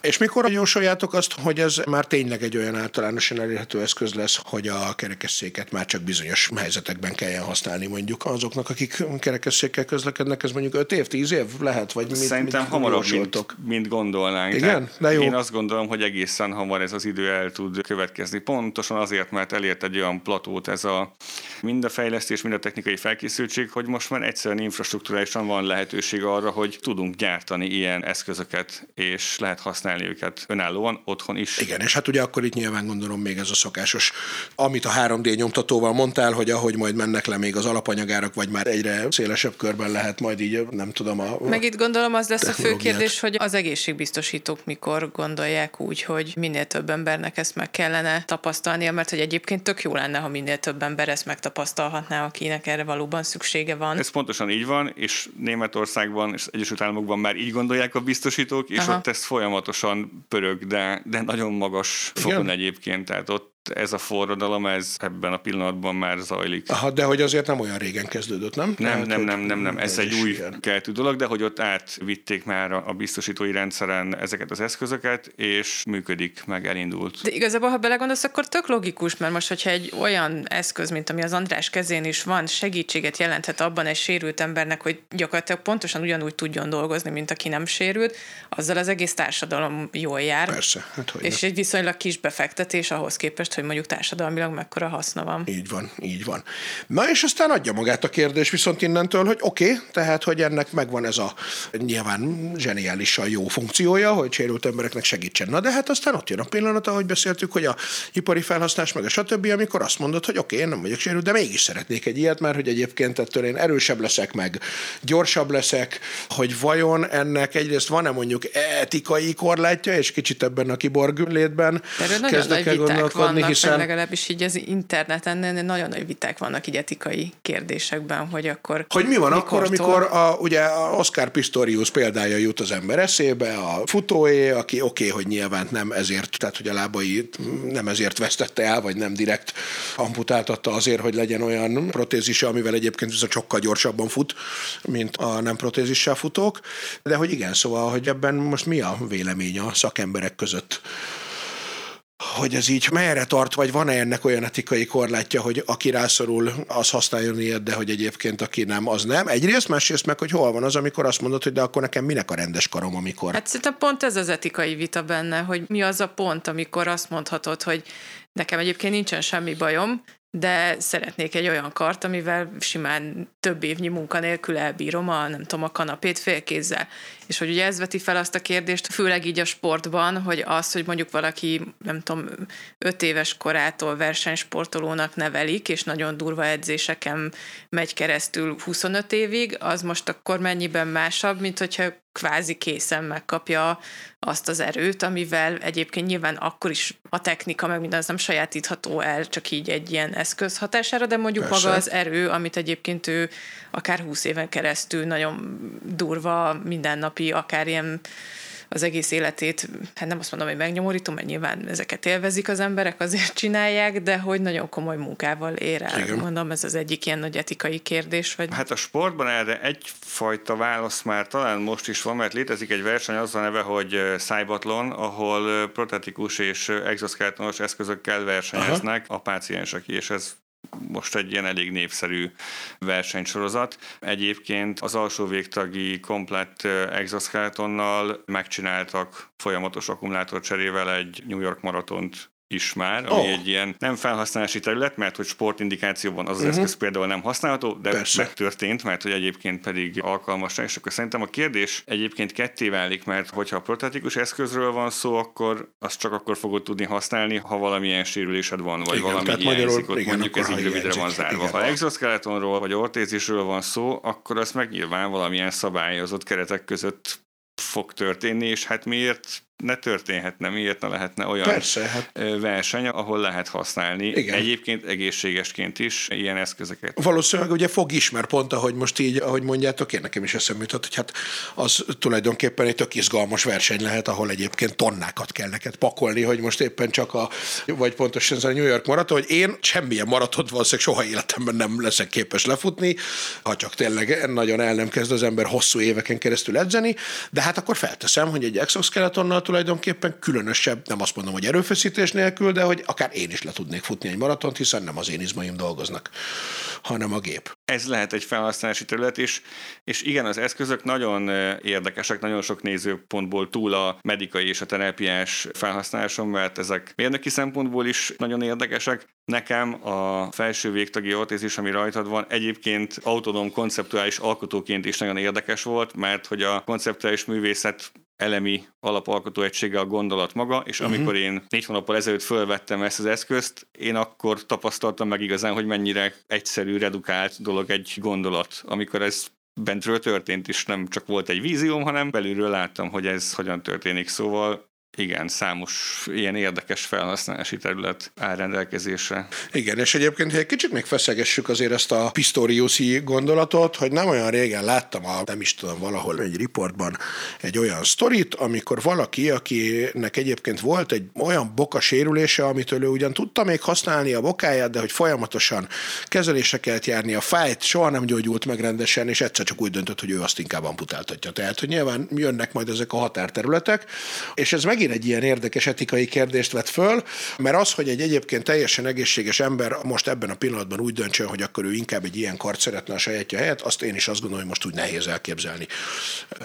És mikor jósoljátok azt, hogy ez már tényleg egy olyan általánosan elérhető eszköz lesz, hogy a kerekesszéket már csak bizonyos helyzetekben kelljen használni mondjuk azoknak, akik kerekesszékkel közlekednek, ez mondjuk 5 év, 10 év lehet? Vagy mit, Szerintem mit hamarabb, mint, mint gondolnánk. Igen? De jó. Én azt gondolom, hogy egészen hamar ez az idő el tud következni. Pontosan azért, mert elért egy olyan platót ez a mind a fejlesztés, mind a technikai felkészültség, hogy most már egyszerűen infrastruktúrálisan van lehetőség arra, hogy tudunk gyártani ilyen eszközöket, és lehet használni őket önállóan, otthon is. Igen, és hát ugye akkor itt nyilván gondolom még ez a szokásos, amit a 3D nyomtatóval mondtál, hogy ahogy majd mennek le még az alapanyagárak, vagy már egyre szélesebb körben lehet majd így, nem tudom, a... Meg itt gondolom az lesz a fő kérdés, hogy az egészségbiztosítók mikor gondolják úgy, hogy minél több embernek ezt meg kellene tapasztalnia, mert hogy egyébként tök jó lenne, ha minél több ember ezt megtapasztalhatná, akinek erre valóban szüksége van. Ez pontosan így van, és Németországban és Egyesült Államokban már így gondolják a biztosítók, és Aha. ott ez folyamatosan pörög, de, de nagyon magas Igen? fokon egyébként, tehát ott ez a forradalom, ez ebben a pillanatban már zajlik. Aha, de hogy azért nem olyan régen kezdődött, nem? Nem, Tehát, nem, nem, nem, nem. Ez egy is új ilyen. keltő dolog, de hogy ott átvitték már a biztosítói rendszeren ezeket az eszközöket, és működik, meg elindult. De igazából, ha belegondolsz, akkor tök logikus, mert most, hogyha egy olyan eszköz, mint ami az András kezén is van, segítséget jelenthet abban egy sérült embernek, hogy gyakorlatilag pontosan ugyanúgy tudjon dolgozni, mint aki nem sérült, azzal az egész társadalom jól jár. Persze, hát hogy És egy viszonylag kis befektetés ahhoz képest, hogy mondjuk társadalmilag mekkora haszna van. Így van, így van. Na és aztán adja magát a kérdés viszont innentől, hogy oké, okay, tehát hogy ennek megvan ez a nyilván zseniálisan jó funkciója, hogy sérült embereknek segítsen. Na de hát aztán ott jön a pillanat, ahogy beszéltük, hogy a ipari felhasználás meg a stb., amikor azt mondod, hogy oké, okay, én nem vagyok sérült, de mégis szeretnék egy ilyet, mert hogy egyébként ettől én erősebb leszek meg, gyorsabb leszek, hogy vajon ennek egyrészt van-e mondjuk etikai korlátja, és kicsit ebben a kiborg létben kezdek el gondolkodni, hiszen legalábbis így az interneten nagyon nagy viták vannak így etikai kérdésekben, hogy akkor Hogy mi van akkor, amikor a, ugye a Oscar Pistorius példája jut az ember eszébe, a futóé, aki oké, okay, hogy nyilván nem ezért, tehát hogy a lábai nem ezért vesztette el, vagy nem direkt amputáltatta azért, hogy legyen olyan protézise, amivel egyébként viszont sokkal gyorsabban fut, mint a nem protézissel futók. De hogy igen, szóval, hogy ebben most mi a vélemény a szakemberek között? Hogy ez így merre tart, vagy van-e ennek olyan etikai korlátja, hogy aki rászorul, az használjon ilyet, de hogy egyébként aki nem, az nem. Egyrészt, másrészt meg, hogy hol van az, amikor azt mondod, hogy de akkor nekem minek a rendes karom, amikor... Hát szerintem pont ez az etikai vita benne, hogy mi az a pont, amikor azt mondhatod, hogy nekem egyébként nincsen semmi bajom, de szeretnék egy olyan kart, amivel simán több évnyi munka nélkül elbírom a, nem tudom, a kanapét félkézzel. És hogy ugye ez veti fel azt a kérdést, főleg így a sportban, hogy az, hogy mondjuk valaki, nem tudom, öt éves korától versenysportolónak nevelik, és nagyon durva edzéseken megy keresztül 25 évig, az most akkor mennyiben másabb, mint hogyha kvázi készen megkapja azt az erőt, amivel egyébként nyilván akkor is a technika, meg minden az nem sajátítható el, csak így egy ilyen eszköz hatására, de mondjuk Persze. maga az erő, amit egyébként ő akár 20 éven keresztül nagyon durva, mindennapi, akár ilyen az egész életét, hát nem azt mondom, hogy megnyomorító, mert nyilván ezeket élvezik az emberek, azért csinálják, de hogy nagyon komoly munkával ér el. Igen. Mondom, ez az egyik ilyen nagy etikai kérdés, vagy Hát a sportban erre egyfajta válasz már talán most is van, mert létezik egy verseny, az a neve, hogy Cybathlon, ahol protetikus és exoskeletonos eszközökkel versenyeznek Aha. a páciensek, és ez most egy ilyen elég népszerű versenysorozat. Egyébként az alsó végtagi komplett exoskeletonnal megcsináltak folyamatos akkumulátorcserével egy New York maratont is már, ami oh. egy ilyen nem felhasználási terület, mert hogy sportindikációban az az uh-huh. eszköz például nem használható, de Persze. megtörtént, mert hogy egyébként pedig alkalmas és akkor szerintem a kérdés egyébként ketté válik, mert hogyha a protetikus eszközről van szó, akkor azt csak akkor fogod tudni használni, ha valamilyen sérülésed van, vagy Igen, valami hiányzik, ott igen, mondjuk ez így rövidre van zárva. igen. Ha exoskeletonról vagy ortézisről van szó, akkor az meg nyilván valamilyen szabályozott keretek között fog történni, és hát miért ne történhetne, miért ne lehetne olyan Persze, hát verseny, ahol lehet használni Igen. egyébként egészségesként is ilyen eszközöket. valószínűleg ugye fog is, mert pont ahogy most így, ahogy mondjátok, én nekem is eszembe jutott, hogy hát az tulajdonképpen egy tök izgalmas verseny lehet, ahol egyébként tonnákat kell neked pakolni, hogy most éppen csak a, vagy pontosan ez a New York maraton, hogy én semmilyen maratont valószínűleg soha életemben nem leszek képes lefutni, ha csak tényleg nagyon el nem kezd az ember hosszú éveken keresztül edzeni, de hát akkor felteszem, hogy egy exoskeletonnal tulajdonképpen különösebb, nem azt mondom, hogy erőfeszítés nélkül, de hogy akár én is le tudnék futni egy maratont, hiszen nem az én izmaim dolgoznak, hanem a gép. Ez lehet egy felhasználási terület is, és igen, az eszközök nagyon érdekesek, nagyon sok nézőpontból túl a medikai és a terápiás felhasználáson, mert ezek mérnöki szempontból is nagyon érdekesek. Nekem a felső végtagi ortézis, ami rajtad van, egyébként autonóm konceptuális alkotóként is nagyon érdekes volt, mert hogy a konceptuális művészet elemi alapalkotó egysége a gondolat maga, és uh-huh. amikor én négy hónappal ezelőtt fölvettem ezt az eszközt, én akkor tapasztaltam meg igazán, hogy mennyire egyszerű, redukált dolog egy gondolat, amikor ez bentről történt, és nem csak volt egy vízióm, hanem belülről láttam, hogy ez hogyan történik. Szóval igen, számos ilyen érdekes felhasználási terület áll rendelkezésre. Igen, és egyébként, ha egy kicsit még feszegessük azért ezt a Pistoriusi gondolatot, hogy nem olyan régen láttam a, nem is tudom, valahol egy riportban egy olyan sztorit, amikor valaki, akinek egyébként volt egy olyan boka sérülése, amitől ő ugyan tudta még használni a bokáját, de hogy folyamatosan kezelése kellett járni, a fájt soha nem gyógyult meg rendesen, és egyszer csak úgy döntött, hogy ő azt inkább amputáltatja. Tehát, hogy nyilván jönnek majd ezek a határterületek, és ez meg megint egy ilyen érdekes etikai kérdést vet föl, mert az, hogy egy egyébként teljesen egészséges ember most ebben a pillanatban úgy döntsön, hogy akkor ő inkább egy ilyen kart szeretne a sajátja helyett, azt én is azt gondolom, hogy most úgy nehéz elképzelni.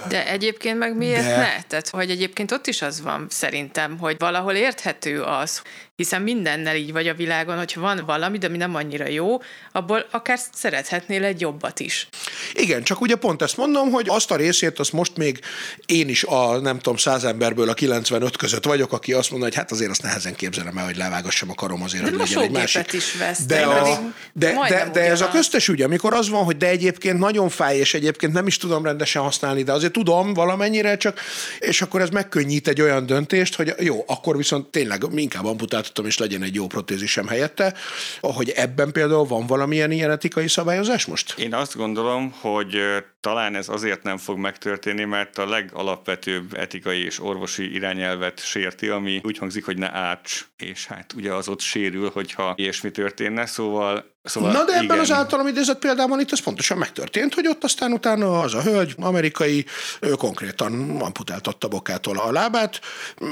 De egyébként meg miért De... ne? Tehát, hogy egyébként ott is az van szerintem, hogy valahol érthető az, hiszen mindennel így vagy a világon, hogy van valami, de ami nem annyira jó, abból akár szerethetnél egy jobbat is. Igen, csak ugye pont ezt mondom, hogy azt a részét, azt most még én is a nem tudom, száz emberből a 95 között vagyok, aki azt mondja, hogy hát azért azt nehezen képzelem el, hogy levágassam a karom azért, de hogy legyen egy másik. is vesz, de, a, de, de, de ez a köztes ügy, amikor az van, hogy de egyébként nagyon fáj, és egyébként nem is tudom rendesen használni, de azért tudom valamennyire csak, és akkor ez megkönnyít egy olyan döntést, hogy jó, akkor viszont tényleg inkább amputált változtattam, és legyen egy jó protézisem helyette. Hogy ebben például van valamilyen ilyen etikai szabályozás most? Én azt gondolom, hogy talán ez azért nem fog megtörténni, mert a legalapvetőbb etikai és orvosi irányelvet sérti, ami úgy hangzik, hogy ne áts, és hát ugye az ott sérül, hogyha ilyesmi történne, szóval Szóval, Na de ebben igen. az általam idézett példában itt ez pontosan megtörtént, hogy ott aztán utána az a hölgy, amerikai, ő konkrétan amputáltatta bokától a lábát,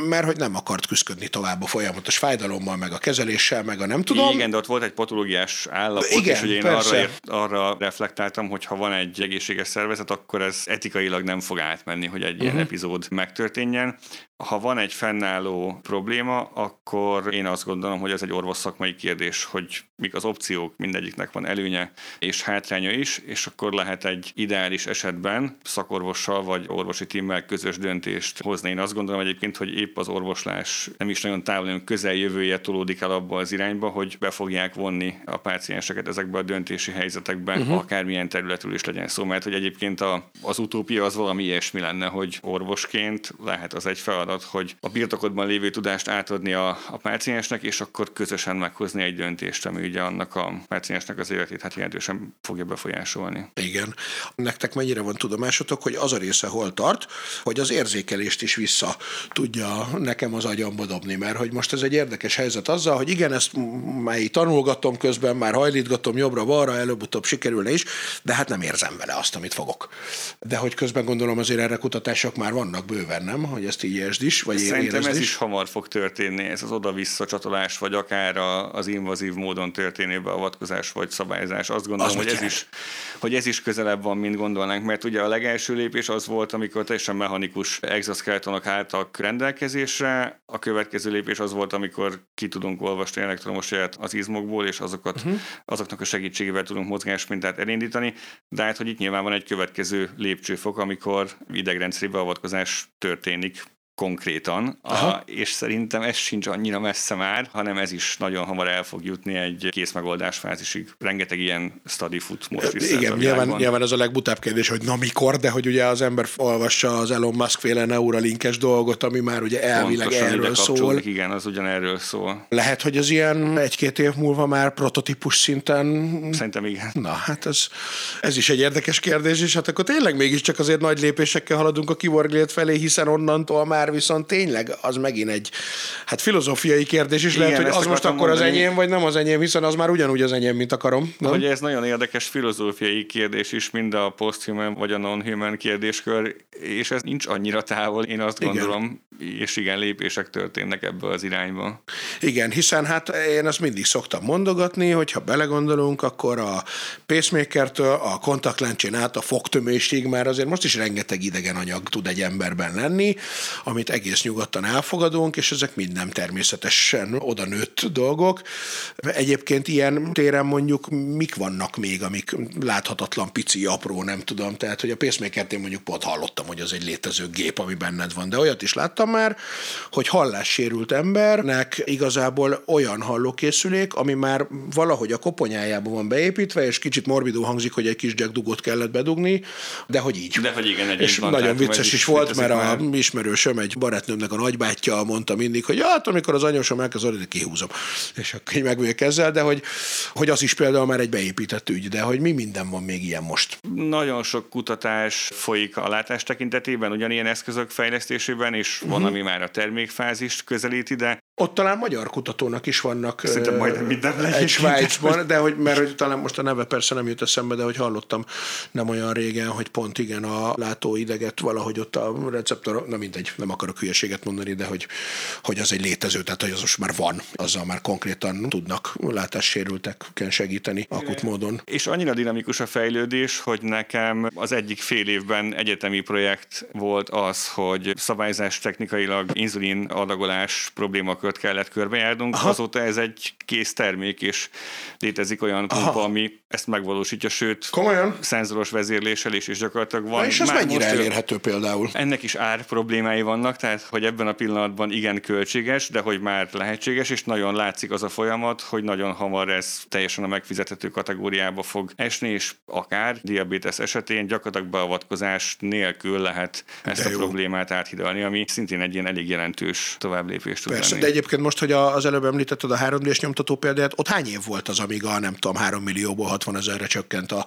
mert hogy nem akart küzdködni tovább a folyamatos fájdalommal, meg a kezeléssel, meg a nem tudom. Igen, de ott volt egy patológiás állapot, igen, és ugye én arra, ért, arra reflektáltam, hogy ha van egy egészséges szervezet, akkor ez etikailag nem fog átmenni, hogy egy uh-huh. ilyen mhm. epizód megtörténjen. Ha van egy fennálló probléma, akkor én azt gondolom, hogy ez egy orvos szakmai kérdés, hogy mik az opciók, mindegyiknek van előnye és hátránya is, és akkor lehet egy ideális esetben szakorvossal vagy orvosi tímmel közös döntést hozni. Én azt gondolom egyébként, hogy épp az orvoslás nem is nagyon távol, hanem közeljövője tolódik el abba az irányba, hogy be fogják vonni a pácienseket ezekbe a döntési helyzetekbe, uh-huh. akármilyen területről is legyen szó, mert hogy egyébként a, az utópia az valami ilyesmi lenne, hogy orvosként lehet az egy feladat, hogy a birtokodban lévő tudást átadni a, a páciensnek, és akkor közösen meghozni egy döntést, ami ugye annak a páciensnek az életét hát jelentősen fogja befolyásolni. Igen. Nektek mennyire van tudomásotok, hogy az a része hol tart, hogy az érzékelést is vissza tudja nekem az agyamba dobni, mert hogy most ez egy érdekes helyzet azzal, hogy igen, ezt már tanulgatom közben, már hajlítgatom jobbra-balra, előbb-utóbb sikerülne is, de hát nem érzem vele azt, amit fogok. De hogy közben gondolom azért erre kutatások már vannak bőven, nem? Hogy ezt így értsd is, vagy Szerintem ez is. is hamar fog történni, ez az oda-vissza csatolás, vagy akár az invazív módon történő beavatkozás vagy szabályozás. Azt gondolom, az hogy ez, is, hogy ez is közelebb van, mint gondolnánk, mert ugye a legelső lépés az volt, amikor teljesen mechanikus exoskeletonok álltak rendelkezésre, a következő lépés az volt, amikor ki tudunk olvasni elektromos jelet az izmokból, és azokat, uh-huh. azoknak a segítségével tudunk mozgásmintát elindítani, de hát, hogy itt nyilván van egy következő lépcsőfok, amikor idegrendszeri beavatkozás történik, konkrétan, a, és szerintem ez sincs annyira messze már, hanem ez is nagyon hamar el fog jutni egy kész megoldás fázisig. Rengeteg ilyen study fut most is. Igen, nyilván, nyilván ez a legbutább kérdés, hogy na mikor, de hogy ugye az ember olvassa az Elon Musk féle Neuralinkes dolgot, ami már ugye elvileg Pontosan erről szól. Igen, az ugyanerről szól. Lehet, hogy az ilyen egy-két év múlva már prototípus szinten... Szerintem igen. Na, hát ez, ez is egy érdekes kérdés, és hát akkor tényleg mégiscsak azért nagy lépésekkel haladunk a kiborglét felé, hiszen onnantól már már viszont tényleg az megint egy hát filozófiai kérdés is Igen, lehet, hogy az most akkor mondani. az enyém, vagy nem az enyém, hiszen az már ugyanúgy az enyém, mint akarom. Nem? Hogy ez nagyon érdekes filozófiai kérdés is, mind a post-human vagy a non-human kérdéskör, és ez nincs annyira távol, én azt Igen. gondolom, és igen, lépések történnek ebbe az irányba. Igen, hiszen hát én azt mindig szoktam mondogatni, hogy ha belegondolunk, akkor a pacemakertől a kontaktlencsén át a fogtömésig már azért most is rengeteg idegen anyag tud egy emberben lenni, amit egész nyugodtan elfogadunk, és ezek mind nem természetesen oda nőtt dolgok. Egyébként ilyen téren mondjuk mik vannak még, amik láthatatlan, pici, apró, nem tudom. Tehát, hogy a pacemaker én mondjuk pont hallottam, hogy az egy létező gép, ami benned van, de olyat is láttam már, hogy hallássérült embernek igazából olyan hallókészülék, ami már valahogy a koponyájában van beépítve, és kicsit morbidó hangzik, hogy egy kis jack dugot kellett bedugni, de hogy így. De hogy igen, egy És van, nagyon vicces is volt, mert a már. ismerősöm, egy barátnőmnek a nagybátyja mondta mindig, hogy hát amikor az anyósom elkezd orrani, kihúzom. És akkor így megvőjük ezzel, de hogy, hogy az is például már egy beépített ügy, de hogy mi minden van még ilyen most. Nagyon sok kutatás folyik a látás tekintetében, ugyanilyen eszközök fejlesztésében, és van, Mhm. ami már a termékfázist közelíti, de Ott talán magyar kutatónak is vannak Szerintem majdnem mindenben egy egyébként. Svájcban, de hogy, mert hogy talán most a neve persze nem jut eszembe, de hogy hallottam nem olyan régen, hogy pont igen a látóideget valahogy ott a receptor, na mindegy, nem akarok hülyeséget mondani, de hogy, hogy az egy létező, tehát hogy az most már van, azzal már konkrétan tudnak látássérülteken segíteni akut módon. És annyira dinamikus a fejlődés, hogy nekem az egyik fél évben egyetemi projekt volt az, hogy szabályzás technikailag inzulin adagolás problémakört kellett körbejárnunk. Aha. Azóta ez egy kész termék, és létezik olyan pumpa, ami ezt megvalósítja, sőt, Komolyan? szenzoros vezérléssel is, és gyakorlatilag van. Na, és ez már mennyire most- elérhető például? ennek is ár problémái vannak, tehát hogy ebben a pillanatban igen költséges, de hogy már lehetséges, és nagyon látszik az a folyamat, hogy nagyon hamar ez teljesen a megfizethető kategóriába fog esni, és akár diabetes esetén gyakorlatilag beavatkozás nélkül lehet ezt De a jó. problémát áthidalni, ami szintén egy ilyen elég jelentős továbblépés tud Persze, lenni. de egyébként most, hogy az előbb említetted a 3D-s nyomtató példát, ott hány év volt az, amíg a nem tudom, 3 millióból 60 ezerre csökkent a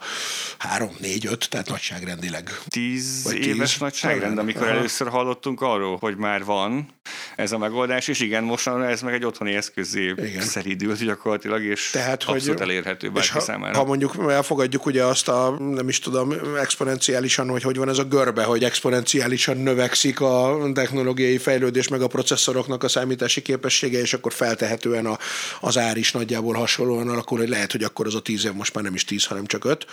3, 4, 5, tehát nagyságrendileg. Tíz Vagy tíz? éves nagyságrend, Talán. amikor Aha. először hallottunk arról, hogy már van ez a megoldás, és igen, mostanra ez meg egy otthoni eszközé Igen. szeridült gyakorlatilag, és Tehát, hogy, abszolút elérhető és bárki ha, számára. ha mondjuk elfogadjuk ugye azt a, nem is tudom, exponenciálisan, hogy hogy van ez a görbe, hogy exponenciálisan növekszik a technológiai fejlődés, meg a processzoroknak a számítási képessége, és akkor feltehetően a, az ár is nagyjából hasonlóan alakul, hogy lehet, hogy akkor az a tíz év most már nem is tíz, hanem csak öt.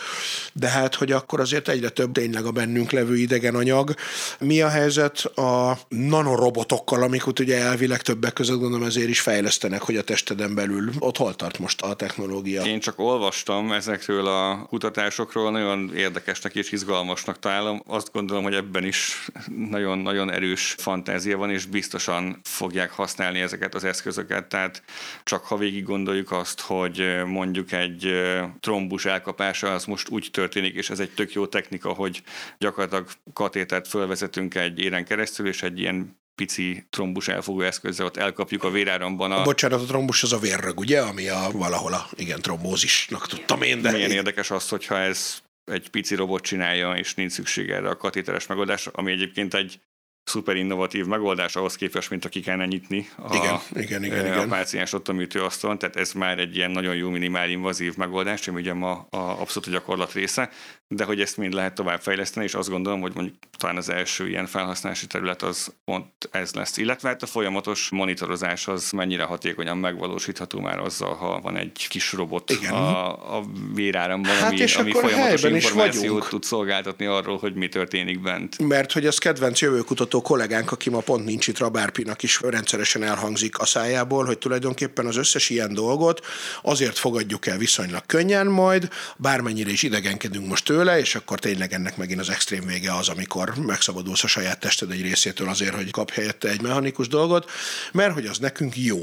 De hát, hogy akkor azért egyre több tényleg a bennünk levő idegen anyag. Mi a helyzet a nanorobotokkal, amiket ugye elvileg többek között gondolom ezért is fejlesztenek, hogy a testeden belül ott hol tart most a technológia? Én csak olvastam ezekről a kutatásokról, nagyon érdekesnek és izgalmasnak találom. Azt gondolom, hogy ebben is nagyon-nagyon erős fantázia van, és biztosan fogják használni ezeket az eszközöket. Tehát csak ha végig gondoljuk azt, hogy mondjuk egy trombus elkapása az most úgy történik, és ez egy tök jó technika, hogy gyakorlatilag katétert fölvezetünk egy éren keresztül, és egy ilyen pici trombus elfogó eszközzel ott elkapjuk a véráramban a Bocsánat, a trombus az a vérrög, ugye? Ami a valahol a, igen, trombózisnak tudtam én, de... Milyen érdekes az, hogyha ez egy pici robot csinálja, és nincs szükség erre a katéteres megoldásra, ami egyébként egy szuper innovatív megoldás ahhoz képest, mint aki kellene nyitni a, Igen, igen, igen, a igen. páciens ott a műtőasztalon, tehát ez már egy ilyen nagyon jó minimál invazív megoldás, ami ugye ma a abszolút a gyakorlat része, de hogy ezt mind lehet tovább fejleszteni, és azt gondolom, hogy mondjuk talán az első ilyen felhasználási terület az pont ez lesz. Illetve hát a folyamatos monitorozás az mennyire hatékonyan megvalósítható már azzal, ha van egy kis robot Igen. a, a véráramban, Hát ami, és ami folyamatos információt tud szolgáltatni arról, hogy mi történik bent. Mert hogy az kedvenc jövőkutató kollégánk, aki ma pont nincs itt, Rabárpinak is rendszeresen elhangzik a szájából, hogy tulajdonképpen az összes ilyen dolgot azért fogadjuk el viszonylag könnyen majd, bármennyire is idegenkedünk most tőle, és akkor tényleg ennek megint az extrém vége az, amikor megszabadulsz a saját tested egy részétől azért, hogy kap helyette egy mechanikus dolgot, mert hogy az nekünk jó.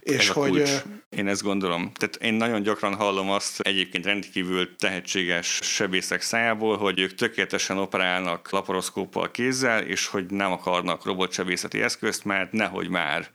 És Ez hogy Én ezt gondolom. Tehát én nagyon gyakran hallom azt egyébként rendkívül tehetséges sebészek szájából, hogy ők tökéletesen operálnak laparoszkóppal kézzel, és hogy nem akarnak robotsebészeti eszközt, mert nehogy már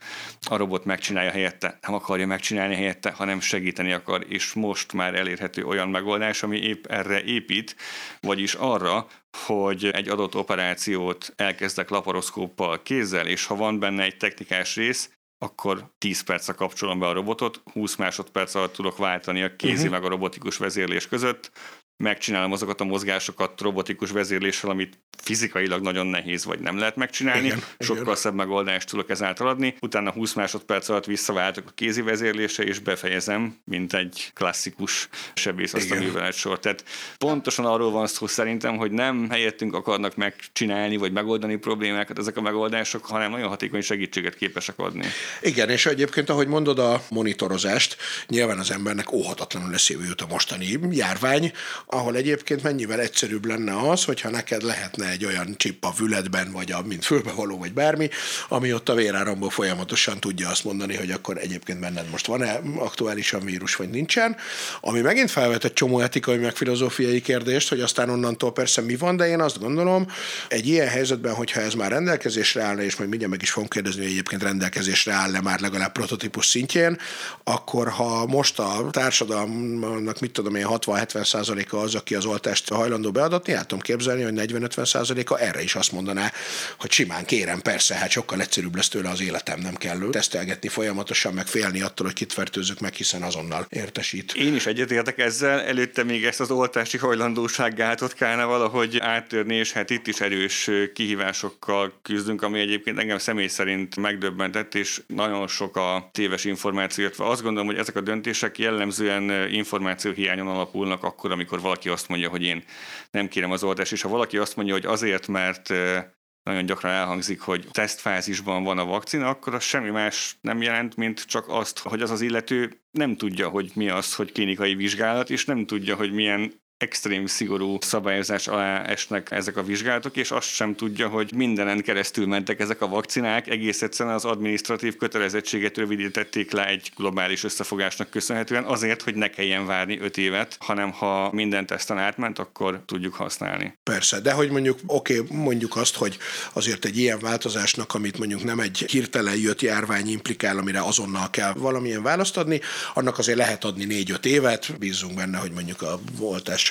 a robot megcsinálja helyette, nem akarja megcsinálni helyette, hanem segíteni akar, és most már elérhető olyan megoldás, ami épp erre épít, vagyis arra, hogy egy adott operációt elkezdek laparoszkóppal kézzel, és ha van benne egy technikás rész, akkor 10 percre kapcsolom be a robotot, 20 másodperc alatt tudok váltani a kézi uh-huh. meg a robotikus vezérlés között, megcsinálom azokat a mozgásokat robotikus vezérléssel, amit fizikailag nagyon nehéz, vagy nem lehet megcsinálni. Igen, Sokkal igen. szebb megoldást tudok ezáltal adni. Utána 20 másodperc alatt visszaváltok a kézi vezérlésre, és befejezem, mint egy klasszikus sebész azt a Igen. művelet sor. Tehát pontosan arról van szó szerintem, hogy nem helyettünk akarnak megcsinálni, vagy megoldani problémákat ezek a megoldások, hanem nagyon hatékony segítséget képesek adni. Igen, és egyébként, ahogy mondod a monitorozást, nyilván az embernek óhatatlanul eszébe jut a mostani járvány, ahol egyébként mennyivel egyszerűbb lenne az, hogyha neked lehetne egy olyan csip a fületben, vagy a, mint fülbevaló, vagy bármi, ami ott a véráramból folyamatosan tudja azt mondani, hogy akkor egyébként benned most van-e aktuálisan vírus, vagy nincsen. Ami megint felvet egy csomó etikai, meg filozófiai kérdést, hogy aztán onnantól persze mi van, de én azt gondolom, egy ilyen helyzetben, hogyha ez már rendelkezésre állna, és majd mindjárt meg is fogom kérdezni, hogy egyébként rendelkezésre áll-e már legalább prototípus szintjén, akkor ha most a társadalomnak, mit tudom én, 60-70 az, aki az oltást hajlandó beadatni, el tudom képzelni, hogy 40-50 százaléka erre is azt mondaná, hogy simán kérem, persze, hát sokkal egyszerűbb lesz tőle az életem, nem kell tesztelgetni folyamatosan, meg félni attól, hogy kit fertőzök meg, hiszen azonnal értesít. Én is egyetértek ezzel, előtte még ezt az oltási hajlandósággátot kellene valahogy áttörni, és hát itt is erős kihívásokkal küzdünk, ami egyébként engem személy szerint megdöbbentett, és nagyon sok a téves információ, illetve azt gondolom, hogy ezek a döntések jellemzően információhiányon alapulnak akkor, amikor valaki azt mondja, hogy én nem kérem az oltást, és ha valaki azt mondja, hogy azért, mert nagyon gyakran elhangzik, hogy tesztfázisban van a vakcina, akkor az semmi más nem jelent, mint csak azt, hogy az az illető nem tudja, hogy mi az, hogy klinikai vizsgálat, és nem tudja, hogy milyen extrém szigorú szabályozás alá esnek ezek a vizsgálatok, és azt sem tudja, hogy mindenen keresztül mentek ezek a vakcinák, egész egyszerűen az administratív kötelezettséget rövidítették le egy globális összefogásnak köszönhetően, azért, hogy ne kelljen várni öt évet, hanem ha minden teszten átment, akkor tudjuk használni. Persze, de hogy mondjuk, oké, okay, mondjuk azt, hogy azért egy ilyen változásnak, amit mondjuk nem egy hirtelen jött járvány implikál, amire azonnal kell valamilyen választ adni, annak azért lehet adni négy-öt évet, bízunk benne, hogy mondjuk a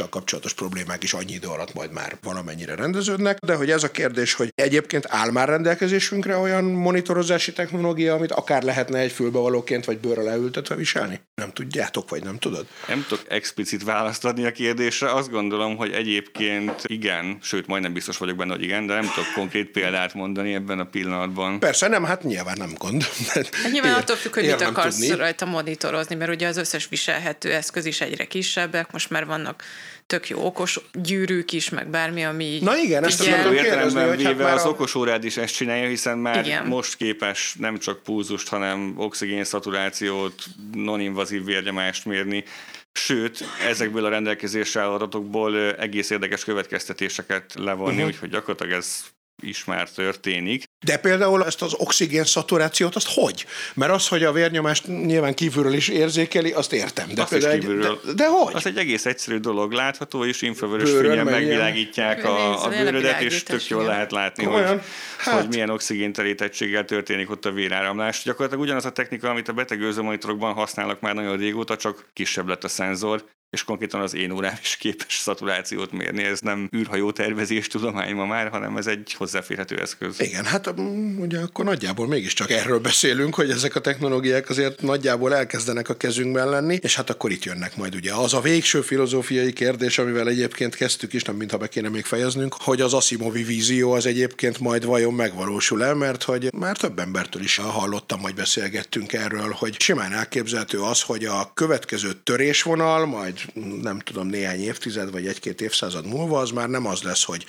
oltással kapcsolatos problémák is annyi idő alatt majd már valamennyire rendeződnek, de hogy ez a kérdés, hogy egyébként áll már rendelkezésünkre olyan monitorozási technológia, amit akár lehetne egy fülbevalóként vagy bőrre leültetve viselni? Nem tudjátok, vagy nem tudod? Nem tudok explicit választ adni a kérdésre. Azt gondolom, hogy egyébként igen, sőt, majdnem biztos vagyok benne, hogy igen, de nem tudok konkrét példát mondani ebben a pillanatban. Persze, nem, hát nyilván nem gond. Hát nyilván attól függ, hogy mit akarsz tudni. rajta monitorozni, mert ugye az összes viselhető eszköz is egyre kisebbek, most már vannak tök jó okos gyűrűk is, meg bármi, ami így Na igen, ezt figyel. akarom Értelemben kérdezni, hogy hát véve már az a- okosórád is ezt csinálja, hiszen már Igen. most képes nem csak pulzust, hanem oxigén szaturációt, non-invazív vérnyomást mérni. Sőt, ezekből a rendelkezésre álló adatokból egész érdekes következtetéseket levonni, uh-huh. úgyhogy gyakorlatilag ez is már történik. De például ezt az oxigén szaturációt, azt hogy? Mert az, hogy a vérnyomást nyilván kívülről is érzékeli, azt értem. De Azt is például egy- kívülről. De, de hogy? Az egy egész egyszerű dolog, látható, és infravörös fényen megvilágítják a, a bőrödet, és tök jól lehet látni, hogy, Hát. hogy milyen oxigénterítettséggel történik ott a véráramlás. Gyakorlatilag ugyanaz a technika, amit a betegőrző monitorokban használnak már nagyon régóta, csak kisebb lett a szenzor, és konkrétan az én órám is képes szaturációt mérni. Ez nem űrhajó tervezés tudomány ma már, hanem ez egy hozzáférhető eszköz. Igen, hát mm, ugye akkor nagyjából mégiscsak erről beszélünk, hogy ezek a technológiák azért nagyjából elkezdenek a kezünkben lenni, és hát akkor itt jönnek majd ugye az a végső filozófiai kérdés, amivel egyébként kezdtük is, nem mintha be kéne még fejeznünk, hogy az Asimovi vízió az egyébként majd vajon megvalósul-e, mert hogy már több embertől is hallottam, hogy beszélgettünk erről, hogy simán elképzelhető az, hogy a következő törésvonal, majd nem tudom, néhány évtized vagy egy-két évszázad múlva, az már nem az lesz, hogy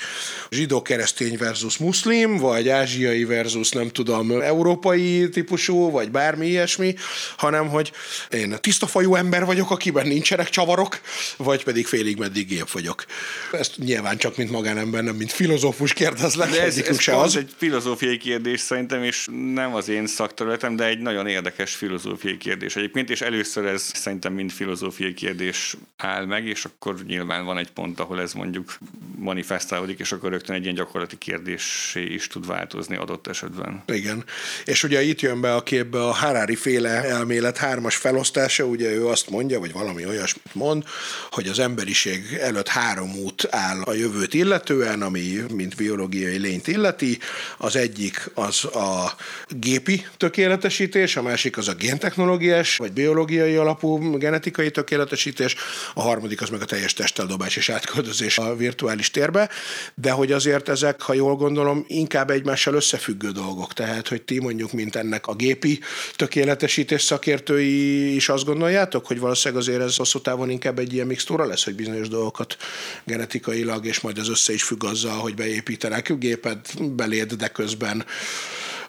zsidó-keresztény versus muszlim, vagy ázsiai versus nem tudom, európai típusú, vagy bármi ilyesmi, hanem hogy én tisztafajú ember vagyok, akiben nincsenek csavarok, vagy pedig félig meddig gép vagyok. Ezt nyilván csak mint magánember, nem mint filozófus kérdezlek, De ez, ez se az. egy filozófiai kérdés szerintem, és nem az én szakterületem, de egy nagyon érdekes filozófiai kérdés egyébként, és először ez szerintem mind filozófiai kérdés áll meg, és akkor nyilván van egy pont, ahol ez mondjuk manifestálódik, és akkor rögtön egy ilyen gyakorlati kérdésé is tud változni. Adott esetben. Igen. És ugye itt jön be a képbe a Harari féle elmélet hármas felosztása, ugye ő azt mondja, vagy valami olyasmit mond, hogy az emberiség előtt három út áll a jövőt illetően, ami mint biológiai lényt illeti. Az egyik az a gépi tökéletesítés, a másik az a géntechnológiás, vagy biológiai alapú genetikai tökéletesítés, a harmadik az meg a teljes testeldobás és átköltözés a virtuális térbe, de hogy azért ezek, ha jól gondolom, inkább egymással összefüggő dolgok. Tehát, hogy ti mondjuk, mint ennek a gépi tökéletesítés szakértői is azt gondoljátok, hogy valószínűleg azért ez hosszú távon inkább egy ilyen mixtúra lesz, hogy bizonyos dolgokat genetikailag, és majd ez össze is függ azzal, hogy beépítenek gépet beléd, de közben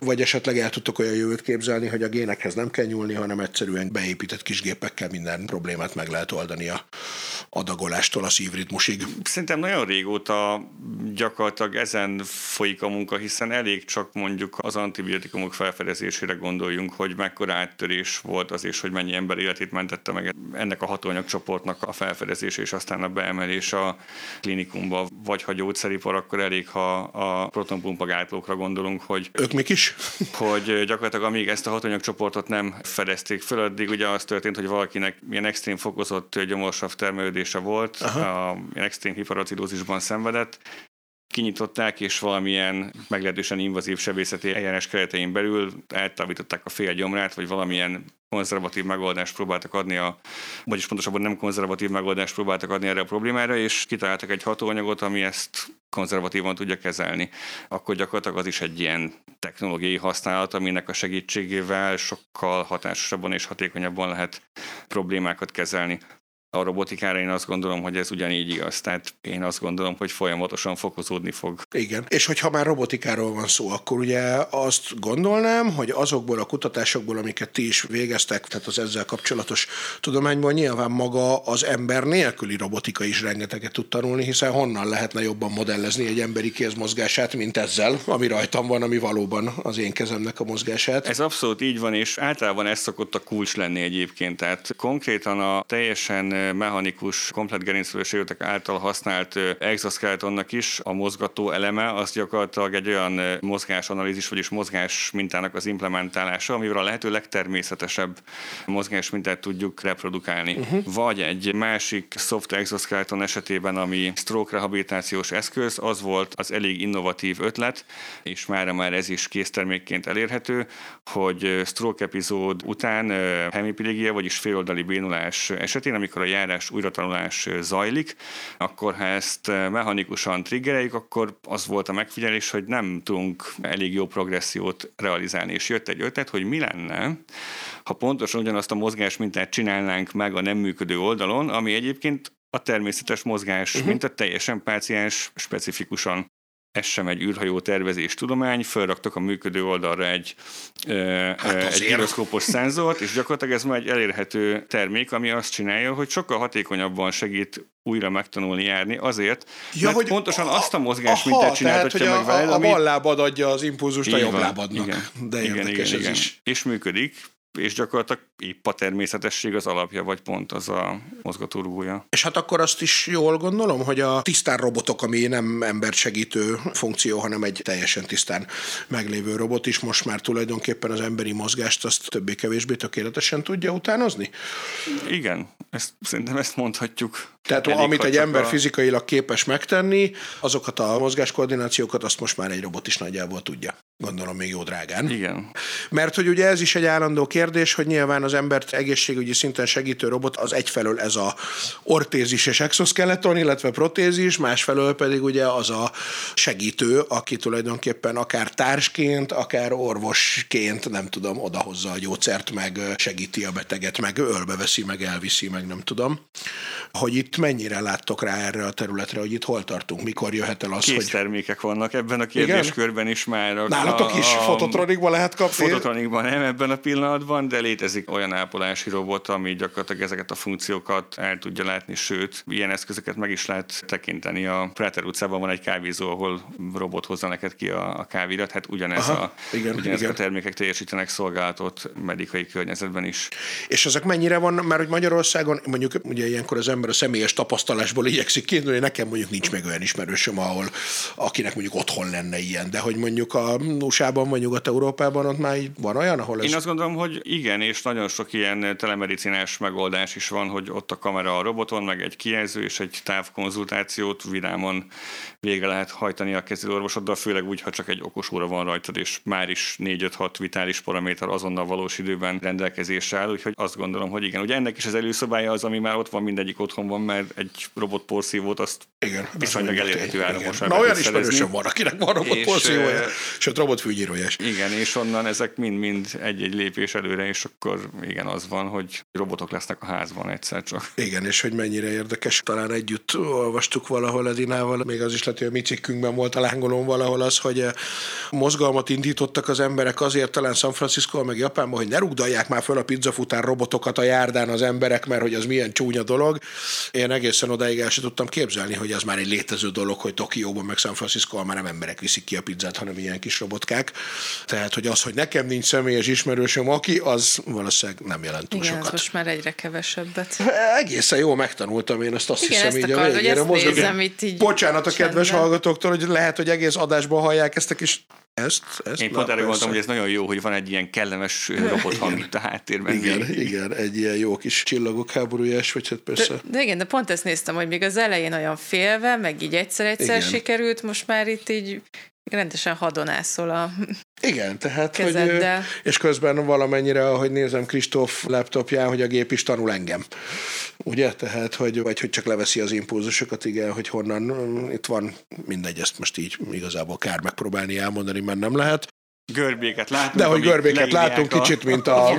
vagy esetleg el tudtok olyan jövőt képzelni, hogy a génekhez nem kell nyúlni, hanem egyszerűen beépített kis gépekkel minden problémát meg lehet oldani a adagolástól a szívritmusig. Szerintem nagyon régóta gyakorlatilag ezen folyik a munka, hiszen elég csak mondjuk az antibiotikumok felfedezésére gondoljunk, hogy mekkora áttörés volt az, és hogy mennyi ember életét mentette meg ennek a hatóanyagcsoportnak a felfedezés, és aztán a beemelés a klinikumba, vagy ha gyógyszeripar, akkor elég, ha a protonpumpa gátlókra gondolunk, hogy... Ők mik is? Hogy gyakorlatilag amíg ezt a hatóanyagcsoportot nem fedezték föl, addig ugye az történt, hogy valakinek ilyen extrém fokozott gyomorsav termelődése volt, Aha. a, ilyen extrém hiperacilózisban szenvedett, kinyitották, és valamilyen meglehetősen invazív sebészeti eljárás keretein belül eltávították a fél gyomrát, vagy valamilyen konzervatív megoldást próbáltak adni, a, vagyis pontosabban nem konzervatív megoldást próbáltak adni erre a problémára, és kitaláltak egy hatóanyagot, ami ezt konzervatívan tudja kezelni. Akkor gyakorlatilag az is egy ilyen technológiai használat, aminek a segítségével sokkal hatásosabban és hatékonyabban lehet problémákat kezelni a robotikára én azt gondolom, hogy ez ugyanígy igaz. Tehát én azt gondolom, hogy folyamatosan fokozódni fog. Igen. És hogyha már robotikáról van szó, akkor ugye azt gondolnám, hogy azokból a kutatásokból, amiket ti is végeztek, tehát az ezzel kapcsolatos tudományból nyilván maga az ember nélküli robotika is rengeteget tud tanulni, hiszen honnan lehetne jobban modellezni egy emberi kézmozgását, mint ezzel, ami rajtam van, ami valóban az én kezemnek a mozgását. Ez abszolút így van, és általában ez szokott a kulcs lenni egyébként. Tehát konkrétan a teljesen mechanikus, komplet gerincvelős által használt exoskeletonnak is a mozgató eleme az gyakorlatilag egy olyan mozgásanalízis, vagyis mozgás mintának az implementálása, amivel a lehető legtermészetesebb mozgás mintát tudjuk reprodukálni. Uh-huh. Vagy egy másik soft exoskeleton esetében, ami stroke rehabilitációs eszköz, az volt az elég innovatív ötlet, és már már ez is késztermékként elérhető, hogy stroke epizód után hemipilégia, vagyis féloldali bénulás esetén, amikor a járás, újratanulás zajlik, akkor ha ezt mechanikusan triggereljük, akkor az volt a megfigyelés, hogy nem tudunk elég jó progressziót realizálni. És jött egy ötlet, hogy mi lenne, ha pontosan ugyanazt a mozgás mintát csinálnánk meg a nem működő oldalon, ami egyébként a természetes mozgás, uh-huh. mint a teljesen páciens specifikusan ez sem egy űrhajó tervezés tudomány, felraktak a működő oldalra egy, hát egy gyroszkópos szenzort, és gyakorlatilag ez már egy elérhető termék, ami azt csinálja, hogy sokkal hatékonyabban segít újra megtanulni járni, azért, ja, mert hogy pontosan a, azt a mozgást, mint te csináltatja meg veled. A, a bal lábad adja az impulzust a jobb lábadnak. Igen, De igen, igen, ez igen. is. És működik, és gyakorlatilag épp a természetesség az alapja, vagy pont az a mozgatórugója. És hát akkor azt is jól gondolom, hogy a tisztán robotok, ami nem embert segítő funkció, hanem egy teljesen tisztán meglévő robot is most már tulajdonképpen az emberi mozgást azt többé-kevésbé tökéletesen tudja utánozni? Igen, ezt, szerintem ezt mondhatjuk. Tehát Elég, amit egy ember a... fizikailag képes megtenni, azokat a mozgáskoordinációkat azt most már egy robot is nagyjából tudja. Gondolom még jó drágán. Igen. Mert hogy ugye ez is egy állandó kérdés, hogy nyilván az embert egészségügyi szinten segítő robot az egyfelől ez a ortézis és exoskeleton, illetve protézis, másfelől pedig ugye az a segítő, aki tulajdonképpen akár társként, akár orvosként, nem tudom, odahozza a gyógyszert, meg segíti a beteget, meg ölbeveszi, meg elviszi, meg nem tudom. Hogy itt mennyire láttok rá erre a területre, hogy itt hol tartunk, mikor jöhet el az, Kész hogy... termékek vannak ebben a kérdéskörben is már. Nálatok is a, fototronikban lehet kapni? Fototronikban nem ebben a pillanatban, de létezik olyan ápolási robot, ami gyakorlatilag ezeket a funkciókat el tudja látni, sőt, ilyen eszközöket meg is lehet tekinteni. A Prater utcában van egy kávézó, ahol robot hozza neked ki a, a kávérat, hát ugyanez Aha, a, igen, ugyanezek igen. a termékek teljesítenek szolgálatot medikai környezetben is. És ezek mennyire van, mert hogy Magyarországon mondjuk ugye ilyenkor az ember a személyes tapasztalásból igyekszik kiindulni, nekem mondjuk nincs meg olyan ismerősöm, ahol akinek mondjuk otthon lenne ilyen, de hogy mondjuk a USA-ban vagy Nyugat-Európában ott már így van olyan, ahol ez... Én azt gondolom, hogy igen, és nagyon sok ilyen telemedicinás megoldás is van, hogy ott a kamera a roboton, meg egy kijelző és egy távkonzultációt vidámon végre lehet hajtani a kezelőorvosoddal, főleg úgy, ha csak egy okos óra van rajtad, és már is 4-5-6 vitális paraméter azonnal valós időben rendelkezésre áll, úgyhogy azt gondolom, hogy igen. Ugye ennek is az előszobája az, ami már ott van, mindegyik otthon van, mert egy robotporszívót azt igen, viszonylag elérhető áron most Na olyan ismerősöm van, akinek van robotporszívója, sőt robotfűgyírója is. Igen, és onnan ezek mind-mind egy-egy lépés előre, és akkor igen, az van, hogy robotok lesznek a házban egyszer csak. Igen, és hogy mennyire érdekes. Talán együtt olvastuk valahol Edinával, még az is lehet, hogy a mi cikkünkben volt a lángolón valahol az, hogy mozgalmat indítottak az emberek azért talán San Francisco meg Japánban, hogy ne rugdalják már föl a pizzafutár robotokat a járdán az emberek, mert hogy az milyen csúnya dolog. Én egészen odáig el sem tudtam képzelni, hogy az már egy létező dolog, hogy Tokióban meg San Francisco már nem emberek viszik ki a pizzát, hanem ilyen kis robotkák. Tehát, hogy az, hogy nekem nincs személyes ismerősöm, aki, az valószínűleg nem jelent túl Igen, sokat. most már egyre kevesebbet. Egészen jól megtanultam én ezt, azt Igen, hiszem ezt így a akarod, hogy végére. ezt Mozgok- nézem itt így Bocsánat a kedves csendben. hallgatóktól, hogy lehet, hogy egész adásban hallják ezt a kis ezt, ezt. Én pont erre gondoltam, hogy ez nagyon jó, hogy van egy ilyen kellemes robothang itt a háttérben. Igen, igen, egy ilyen jó kis csillagok háborújás, vagy hát persze. De, de igen, de pont ezt néztem, hogy még az elején olyan félve, meg így egyszer-egyszer Igen. sikerült, most már itt így rendesen hadonászol a... Igen, tehát, hogy, Kezeddel. és közben valamennyire, ahogy nézem Kristóf laptopján, hogy a gép is tanul engem. Ugye? Tehát, hogy, vagy hogy csak leveszi az impulzusokat, igen, hogy honnan mm, itt van, mindegy, ezt most így igazából kár megpróbálni elmondani, mert nem lehet. Görbéket látunk. De hogy görbéket látunk, a- kicsit, mint a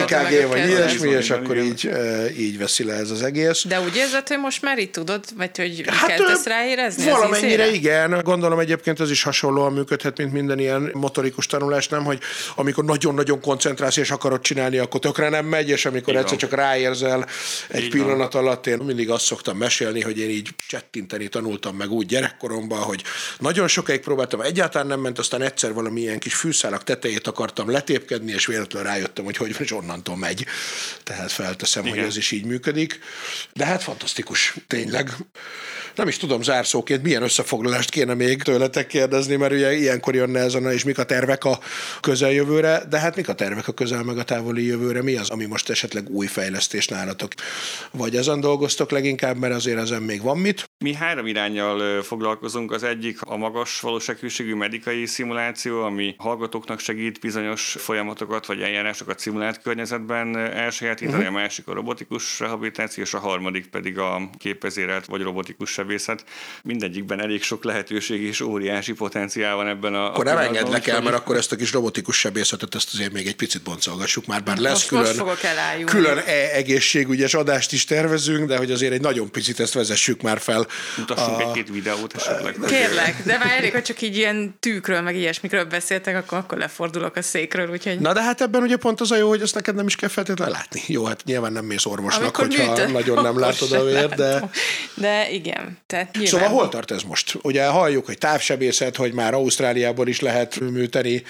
EKG vagy ilyesmi, és akkor így, így veszi le ez az egész. De úgy érzed, hogy most már itt tudod, vagy hogy Hát, kezdesz ráérezni Valamennyire igen. Gondolom egyébként ez is hasonlóan működhet, mint minden ilyen motorikus tanulás, nem? Hogy amikor nagyon-nagyon koncentrálsz és akarod csinálni, akkor tökre nem megy, és amikor egyszer van. csak ráérzel egy Így pillanat alatt, én mindig azt szoktam mesélni, hogy én így csettinteni tanultam meg úgy gyerekkoromban, hogy nagyon sokáig próbáltam, egyáltalán nem ment, aztán egyszer valami ilyen kis fűszálak tetejét akartam letépkedni, és véletlenül rájöttem, hogy hogy és onnantól megy. Tehát felteszem, hogy Igen. ez is így működik. De hát fantasztikus, tényleg. Nem is tudom zárszóként, milyen összefoglalást kéne még tőletek kérdezni, mert ugye ilyenkor jönne ez a, na, és mik a tervek a közeljövőre, de hát mik a tervek a közel meg a távoli jövőre, mi az, ami most esetleg új fejlesztés nálatok? Vagy ezen dolgoztok leginkább, mert azért ezen még van mit? Mi három irányjal foglalkozunk. Az egyik a magas valósághűségű medikai szimuláció, ami hallgatóknak segít bizonyos folyamatokat vagy eljárásokat szimulált környezetben elsajátítani, uh-huh. a másik a robotikus rehabilitáció, és a harmadik pedig a képezérelt vagy robotikus sebészet. Mindegyikben elég sok lehetőség és óriási potenciál van ebben a Akkor nem engedlek el, mert akkor ezt a kis robotikus sebészetet, ezt azért még egy picit boncolgassuk már, bár lesz Most- külön, most külön e- egészségügyes adást is tervezünk, de hogy azért egy nagyon picit ezt vezessük már fel. Mutassunk a- egy-két videót esetleg. Kérlek, de már elég, hogy csak így ilyen tűkről, meg ilyesmikről beszéltek, akkor, akkor lefordulok a székről, úgyhogy... Na de hát ebben ugye pont az a jó, hogy ezt neked nem is kell feltétlenül látni. Jó, hát nyilván nem mész orvosnak, Amikor hogyha műtő- nagyon nem látod a vért, de... De igen, tehát nyilván... Szóval hol tart ez most? Ugye halljuk, hogy távsebészet, hogy már Ausztráliából is lehet műteni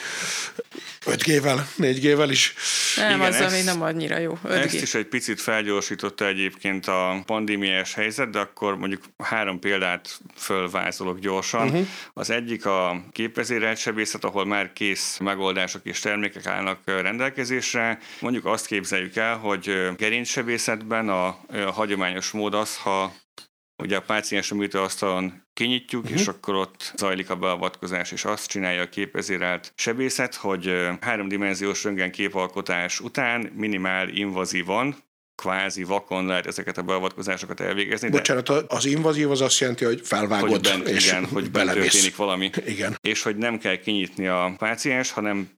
5G-vel, 4G-vel is. Nem, Igen, az, ezt- ami nem annyira jó. 5G. Ezt is egy picit felgyorsította egyébként a pandémiás helyzet, de akkor mondjuk három példát fölvázolok gyorsan. Uh-huh. Az egyik a képezérelt sebészet, ahol már kész megoldások és termékek állnak rendelkezésre. Mondjuk azt képzeljük el, hogy gerincsebészetben a, a hagyományos mód az, ha ugye a páciens a műtőasztalon kinyitjuk, uh-huh. és akkor ott zajlik a beavatkozás, és azt csinálja a képezérelt sebészet, hogy háromdimenziós röntgen képalkotás után minimál invazívan, kvázi vakon lehet ezeket a beavatkozásokat elvégezni, de Bocsánat, az invazív az azt jelenti, hogy felvágod, hogy bent, és igen, hogy bent belemész. történik valami. Igen. És hogy nem kell kinyitni a páciens, hanem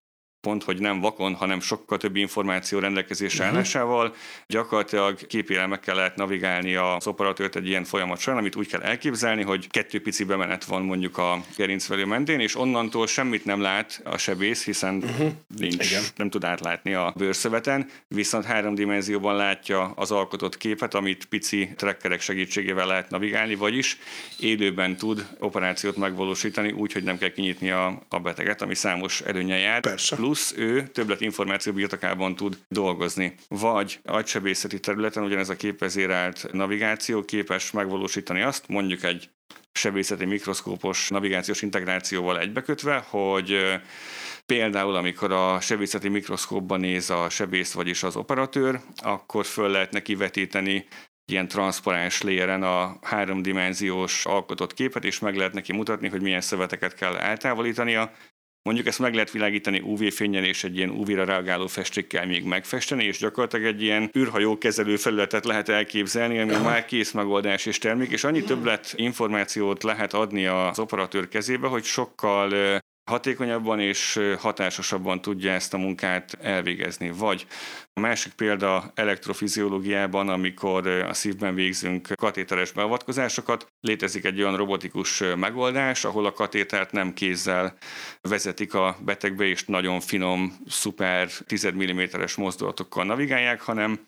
pont, hogy nem vakon, hanem sokkal több információ rendelkezésre Mhm. állásával. Gyakorlatilag képélelmekkel lehet navigálni az operatőrt egy ilyen folyamat során, amit úgy kell elképzelni, hogy kettő pici bemenet van mondjuk a gerincvelő mentén, és onnantól semmit nem lát a sebész, hiszen uh-huh. nincs. Igen. nem tud átlátni a bőrszöveten, viszont három dimenzióban látja az alkotott képet, amit pici trekkerek segítségével lehet navigálni, vagyis élőben tud operációt megvalósítani úgy, hogy nem kell kinyitni a, a beteget, ami számos előnye jár. Persze. Plusz ő többlet információ birtokában tud dolgozni. Vagy agysebészeti területen ugyanez a képezérált navigáció képes megvalósítani azt, mondjuk egy sebészeti mikroszkópos navigációs integrációval egybekötve, hogy Például, amikor a sebészeti mikroszkópban néz a sebész, vagyis az operatőr, akkor föl lehet neki vetíteni ilyen transzparens léren a háromdimenziós alkotott képet, és meg lehet neki mutatni, hogy milyen szöveteket kell eltávolítania. Mondjuk ezt meg lehet világítani UV-fényen és egy ilyen UV-ra reagáló festékkel még megfesteni, és gyakorlatilag egy ilyen űrhajó kezelő felületet lehet elképzelni, ami Aha. már kész megoldás és termék, és annyi többlet információt lehet adni az operatőr kezébe, hogy sokkal hatékonyabban és hatásosabban tudja ezt a munkát elvégezni. Vagy a másik példa elektrofiziológiában, amikor a szívben végzünk katéteres beavatkozásokat, létezik egy olyan robotikus megoldás, ahol a katétert nem kézzel vezetik a betegbe, és nagyon finom, szuper 10 mm-es mozdulatokkal navigálják, hanem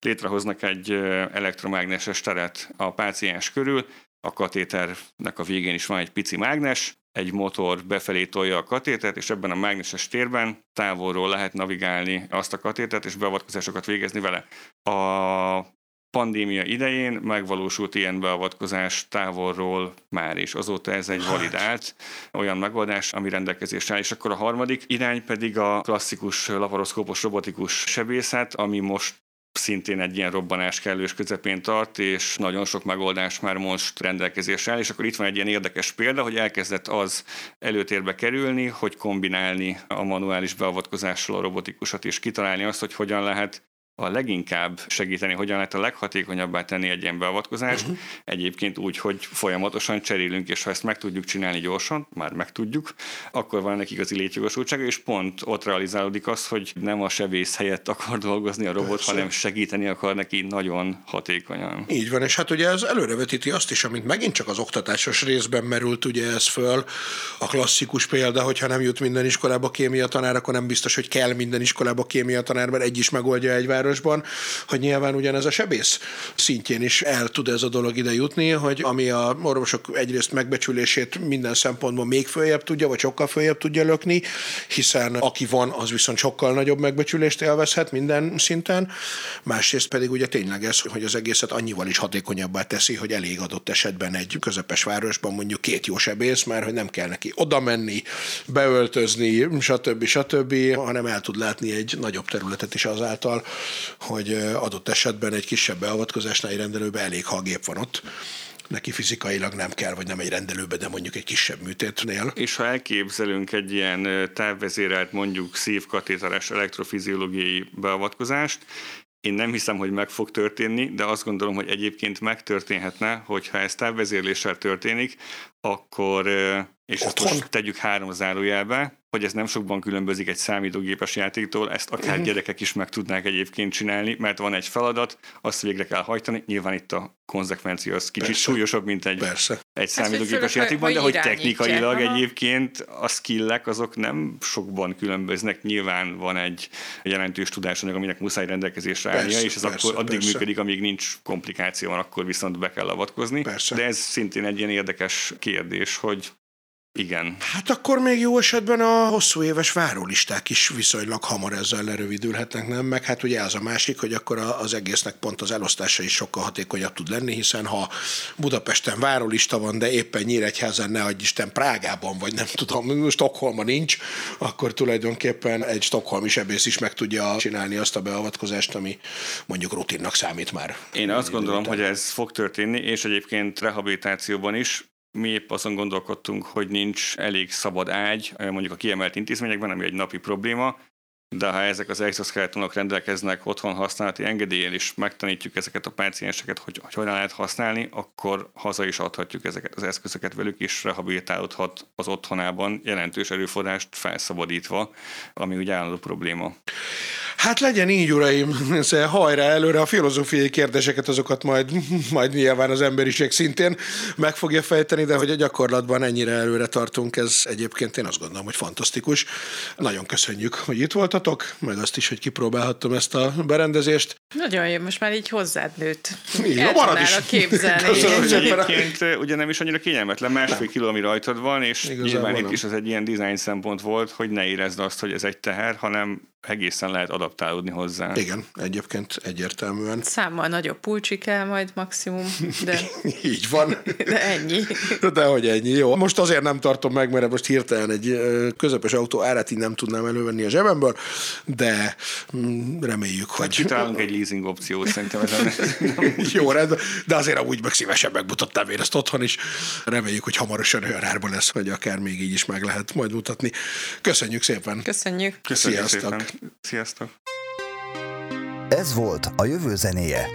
létrehoznak egy elektromágneses teret a páciens körül, a katéternek a végén is van egy pici mágnes, egy motor befelé tolja a katétert, és ebben a mágneses térben távolról lehet navigálni azt a katétert, és beavatkozásokat végezni vele. A pandémia idején megvalósult ilyen beavatkozás távolról már, és azóta ez egy hát. validált olyan megoldás, ami rendelkezésre áll. És akkor a harmadik irány pedig a klasszikus laparoszkópos robotikus sebészet, ami most szintén egy ilyen robbanás kellős közepén tart, és nagyon sok megoldás már most rendelkezésre áll, és akkor itt van egy ilyen érdekes példa, hogy elkezdett az előtérbe kerülni, hogy kombinálni a manuális beavatkozással a robotikusat, és kitalálni azt, hogy hogyan lehet a leginkább segíteni, hogyan lehet a leghatékonyabbá tenni egy ilyen beavatkozást, uh-huh. egyébként úgy, hogy folyamatosan cserélünk, és ha ezt meg tudjuk csinálni gyorsan, már meg tudjuk, akkor van neki igazi létjogosultsága, és pont ott realizálódik az, hogy nem a sebész helyett akar dolgozni a robot, Persze. hanem segíteni akar neki nagyon hatékonyan. Így van, és hát ugye ez előrevetíti azt is, amit megint csak az oktatásos részben merült ugye ez föl, a klasszikus példa, hogyha nem jut minden iskolába kémia tanár, akkor nem biztos, hogy kell minden iskolába kémia tanár, mert egy is megoldja egy városban, hogy nyilván ugyanez a sebész szintjén is el tud ez a dolog ide jutni, hogy ami a orvosok egyrészt megbecsülését minden szempontból még följebb tudja, vagy sokkal följebb tudja lökni, hiszen aki van, az viszont sokkal nagyobb megbecsülést élvezhet minden szinten. Másrészt pedig ugye tényleg ez, hogy az egészet annyival is hatékonyabbá teszi, hogy elég adott esetben egy közepes városban mondjuk két jó sebész, mert hogy nem kell neki oda menni, beöltözni, stb. stb., hanem el tud látni egy nagyobb területet is azáltal, hogy adott esetben egy kisebb beavatkozásnál egy rendelőben elég, ha a gép van ott neki fizikailag nem kell, vagy nem egy rendelőbe, de mondjuk egy kisebb műtétnél. És ha elképzelünk egy ilyen távvezérelt, mondjuk szívkatéteres elektrofiziológiai beavatkozást, én nem hiszem, hogy meg fog történni, de azt gondolom, hogy egyébként megtörténhetne, hogyha ez távvezérléssel történik, akkor, és Otthon. ezt most tegyük három zárójelbe, hogy ez nem sokban különbözik egy számítógépes játéktól, ezt akár uh-huh. gyerekek is meg tudnák egyébként csinálni, mert van egy feladat, azt végre kell hajtani, nyilván itt a konzekvencia az kicsit Persze. súlyosabb, mint egy, Persze. egy számítógépes játékban, de hogy technikailag Aha. egyébként a skillek azok nem sokban különböznek, nyilván van egy jelentős tudásanyag, aminek muszáj rendelkezésre állnia, és ez persze, akkor addig persze. működik, amíg nincs komplikáció, van, akkor viszont be kell avatkozni. Persze. De ez szintén egy ilyen érdekes kérdés, hogy igen. Hát akkor még jó esetben a hosszú éves várólisták is viszonylag hamar ezzel lerövidülhetnek, nem? Meg hát ugye az a másik, hogy akkor az egésznek pont az elosztása is sokkal hatékonyabb tud lenni, hiszen ha Budapesten várólista van, de éppen Nyíregyházan, ne adj Isten, Prágában, vagy nem tudom, Stockholmban nincs, akkor tulajdonképpen egy stokholmi sebész is meg tudja csinálni azt a beavatkozást, ami mondjuk rutinnak számít már. Én azt gondolom, hogy ez fog történni, és egyébként rehabilitációban is mi épp azon gondolkodtunk, hogy nincs elég szabad ágy, mondjuk a kiemelt intézményekben, ami egy napi probléma, de ha ezek az exoskeletonok rendelkeznek otthon használati engedélyen, és megtanítjuk ezeket a pácienseket, hogy, hogy hogyan lehet használni, akkor haza is adhatjuk ezeket az eszközöket velük, és rehabilitálódhat az otthonában jelentős erőforrást felszabadítva, ami ugye állandó probléma. Hát legyen így, uraim, hajrá előre a filozófiai kérdéseket, azokat majd, majd nyilván az emberiség szintén meg fogja fejteni, de hogy a gyakorlatban ennyire előre tartunk, ez egyébként én azt gondolom, hogy fantasztikus. Nagyon köszönjük, hogy itt voltatok, meg azt is, hogy kipróbálhattam ezt a berendezést. Nagyon jó, most már így hozzád nőtt. El marad is. képzelni. Köszönöm egyébként ö, ugye nem is annyira kényelmetlen, másfél kiló, ami rajtad van, és Igazából nyilván itt is az egy ilyen design szempont volt, hogy ne érezd azt, hogy ez egy teher, hanem egészen lehet adaptálódni hozzá. Igen, egyébként egyértelműen. Számmal nagyobb pulcsi kell majd maximum, de, Így van. de ennyi. De hogy ennyi, jó. Most azért nem tartom meg, mert most hirtelen egy közepes autó árát így nem tudnám elővenni a zsebemből, de mm, reméljük, hogy Kitalálunk egy leasing opciót, szerintem ezen jó rendben, de azért amúgy meg szívesen megmutattám én ezt otthon is. Reméljük, hogy hamarosan olyan árban lesz, hogy akár még így is meg lehet majd mutatni. Köszönjük szépen! Köszönjük. Köszönjük Sziasztok. szépen. Sziasztok! Ez volt a jövő zenéje.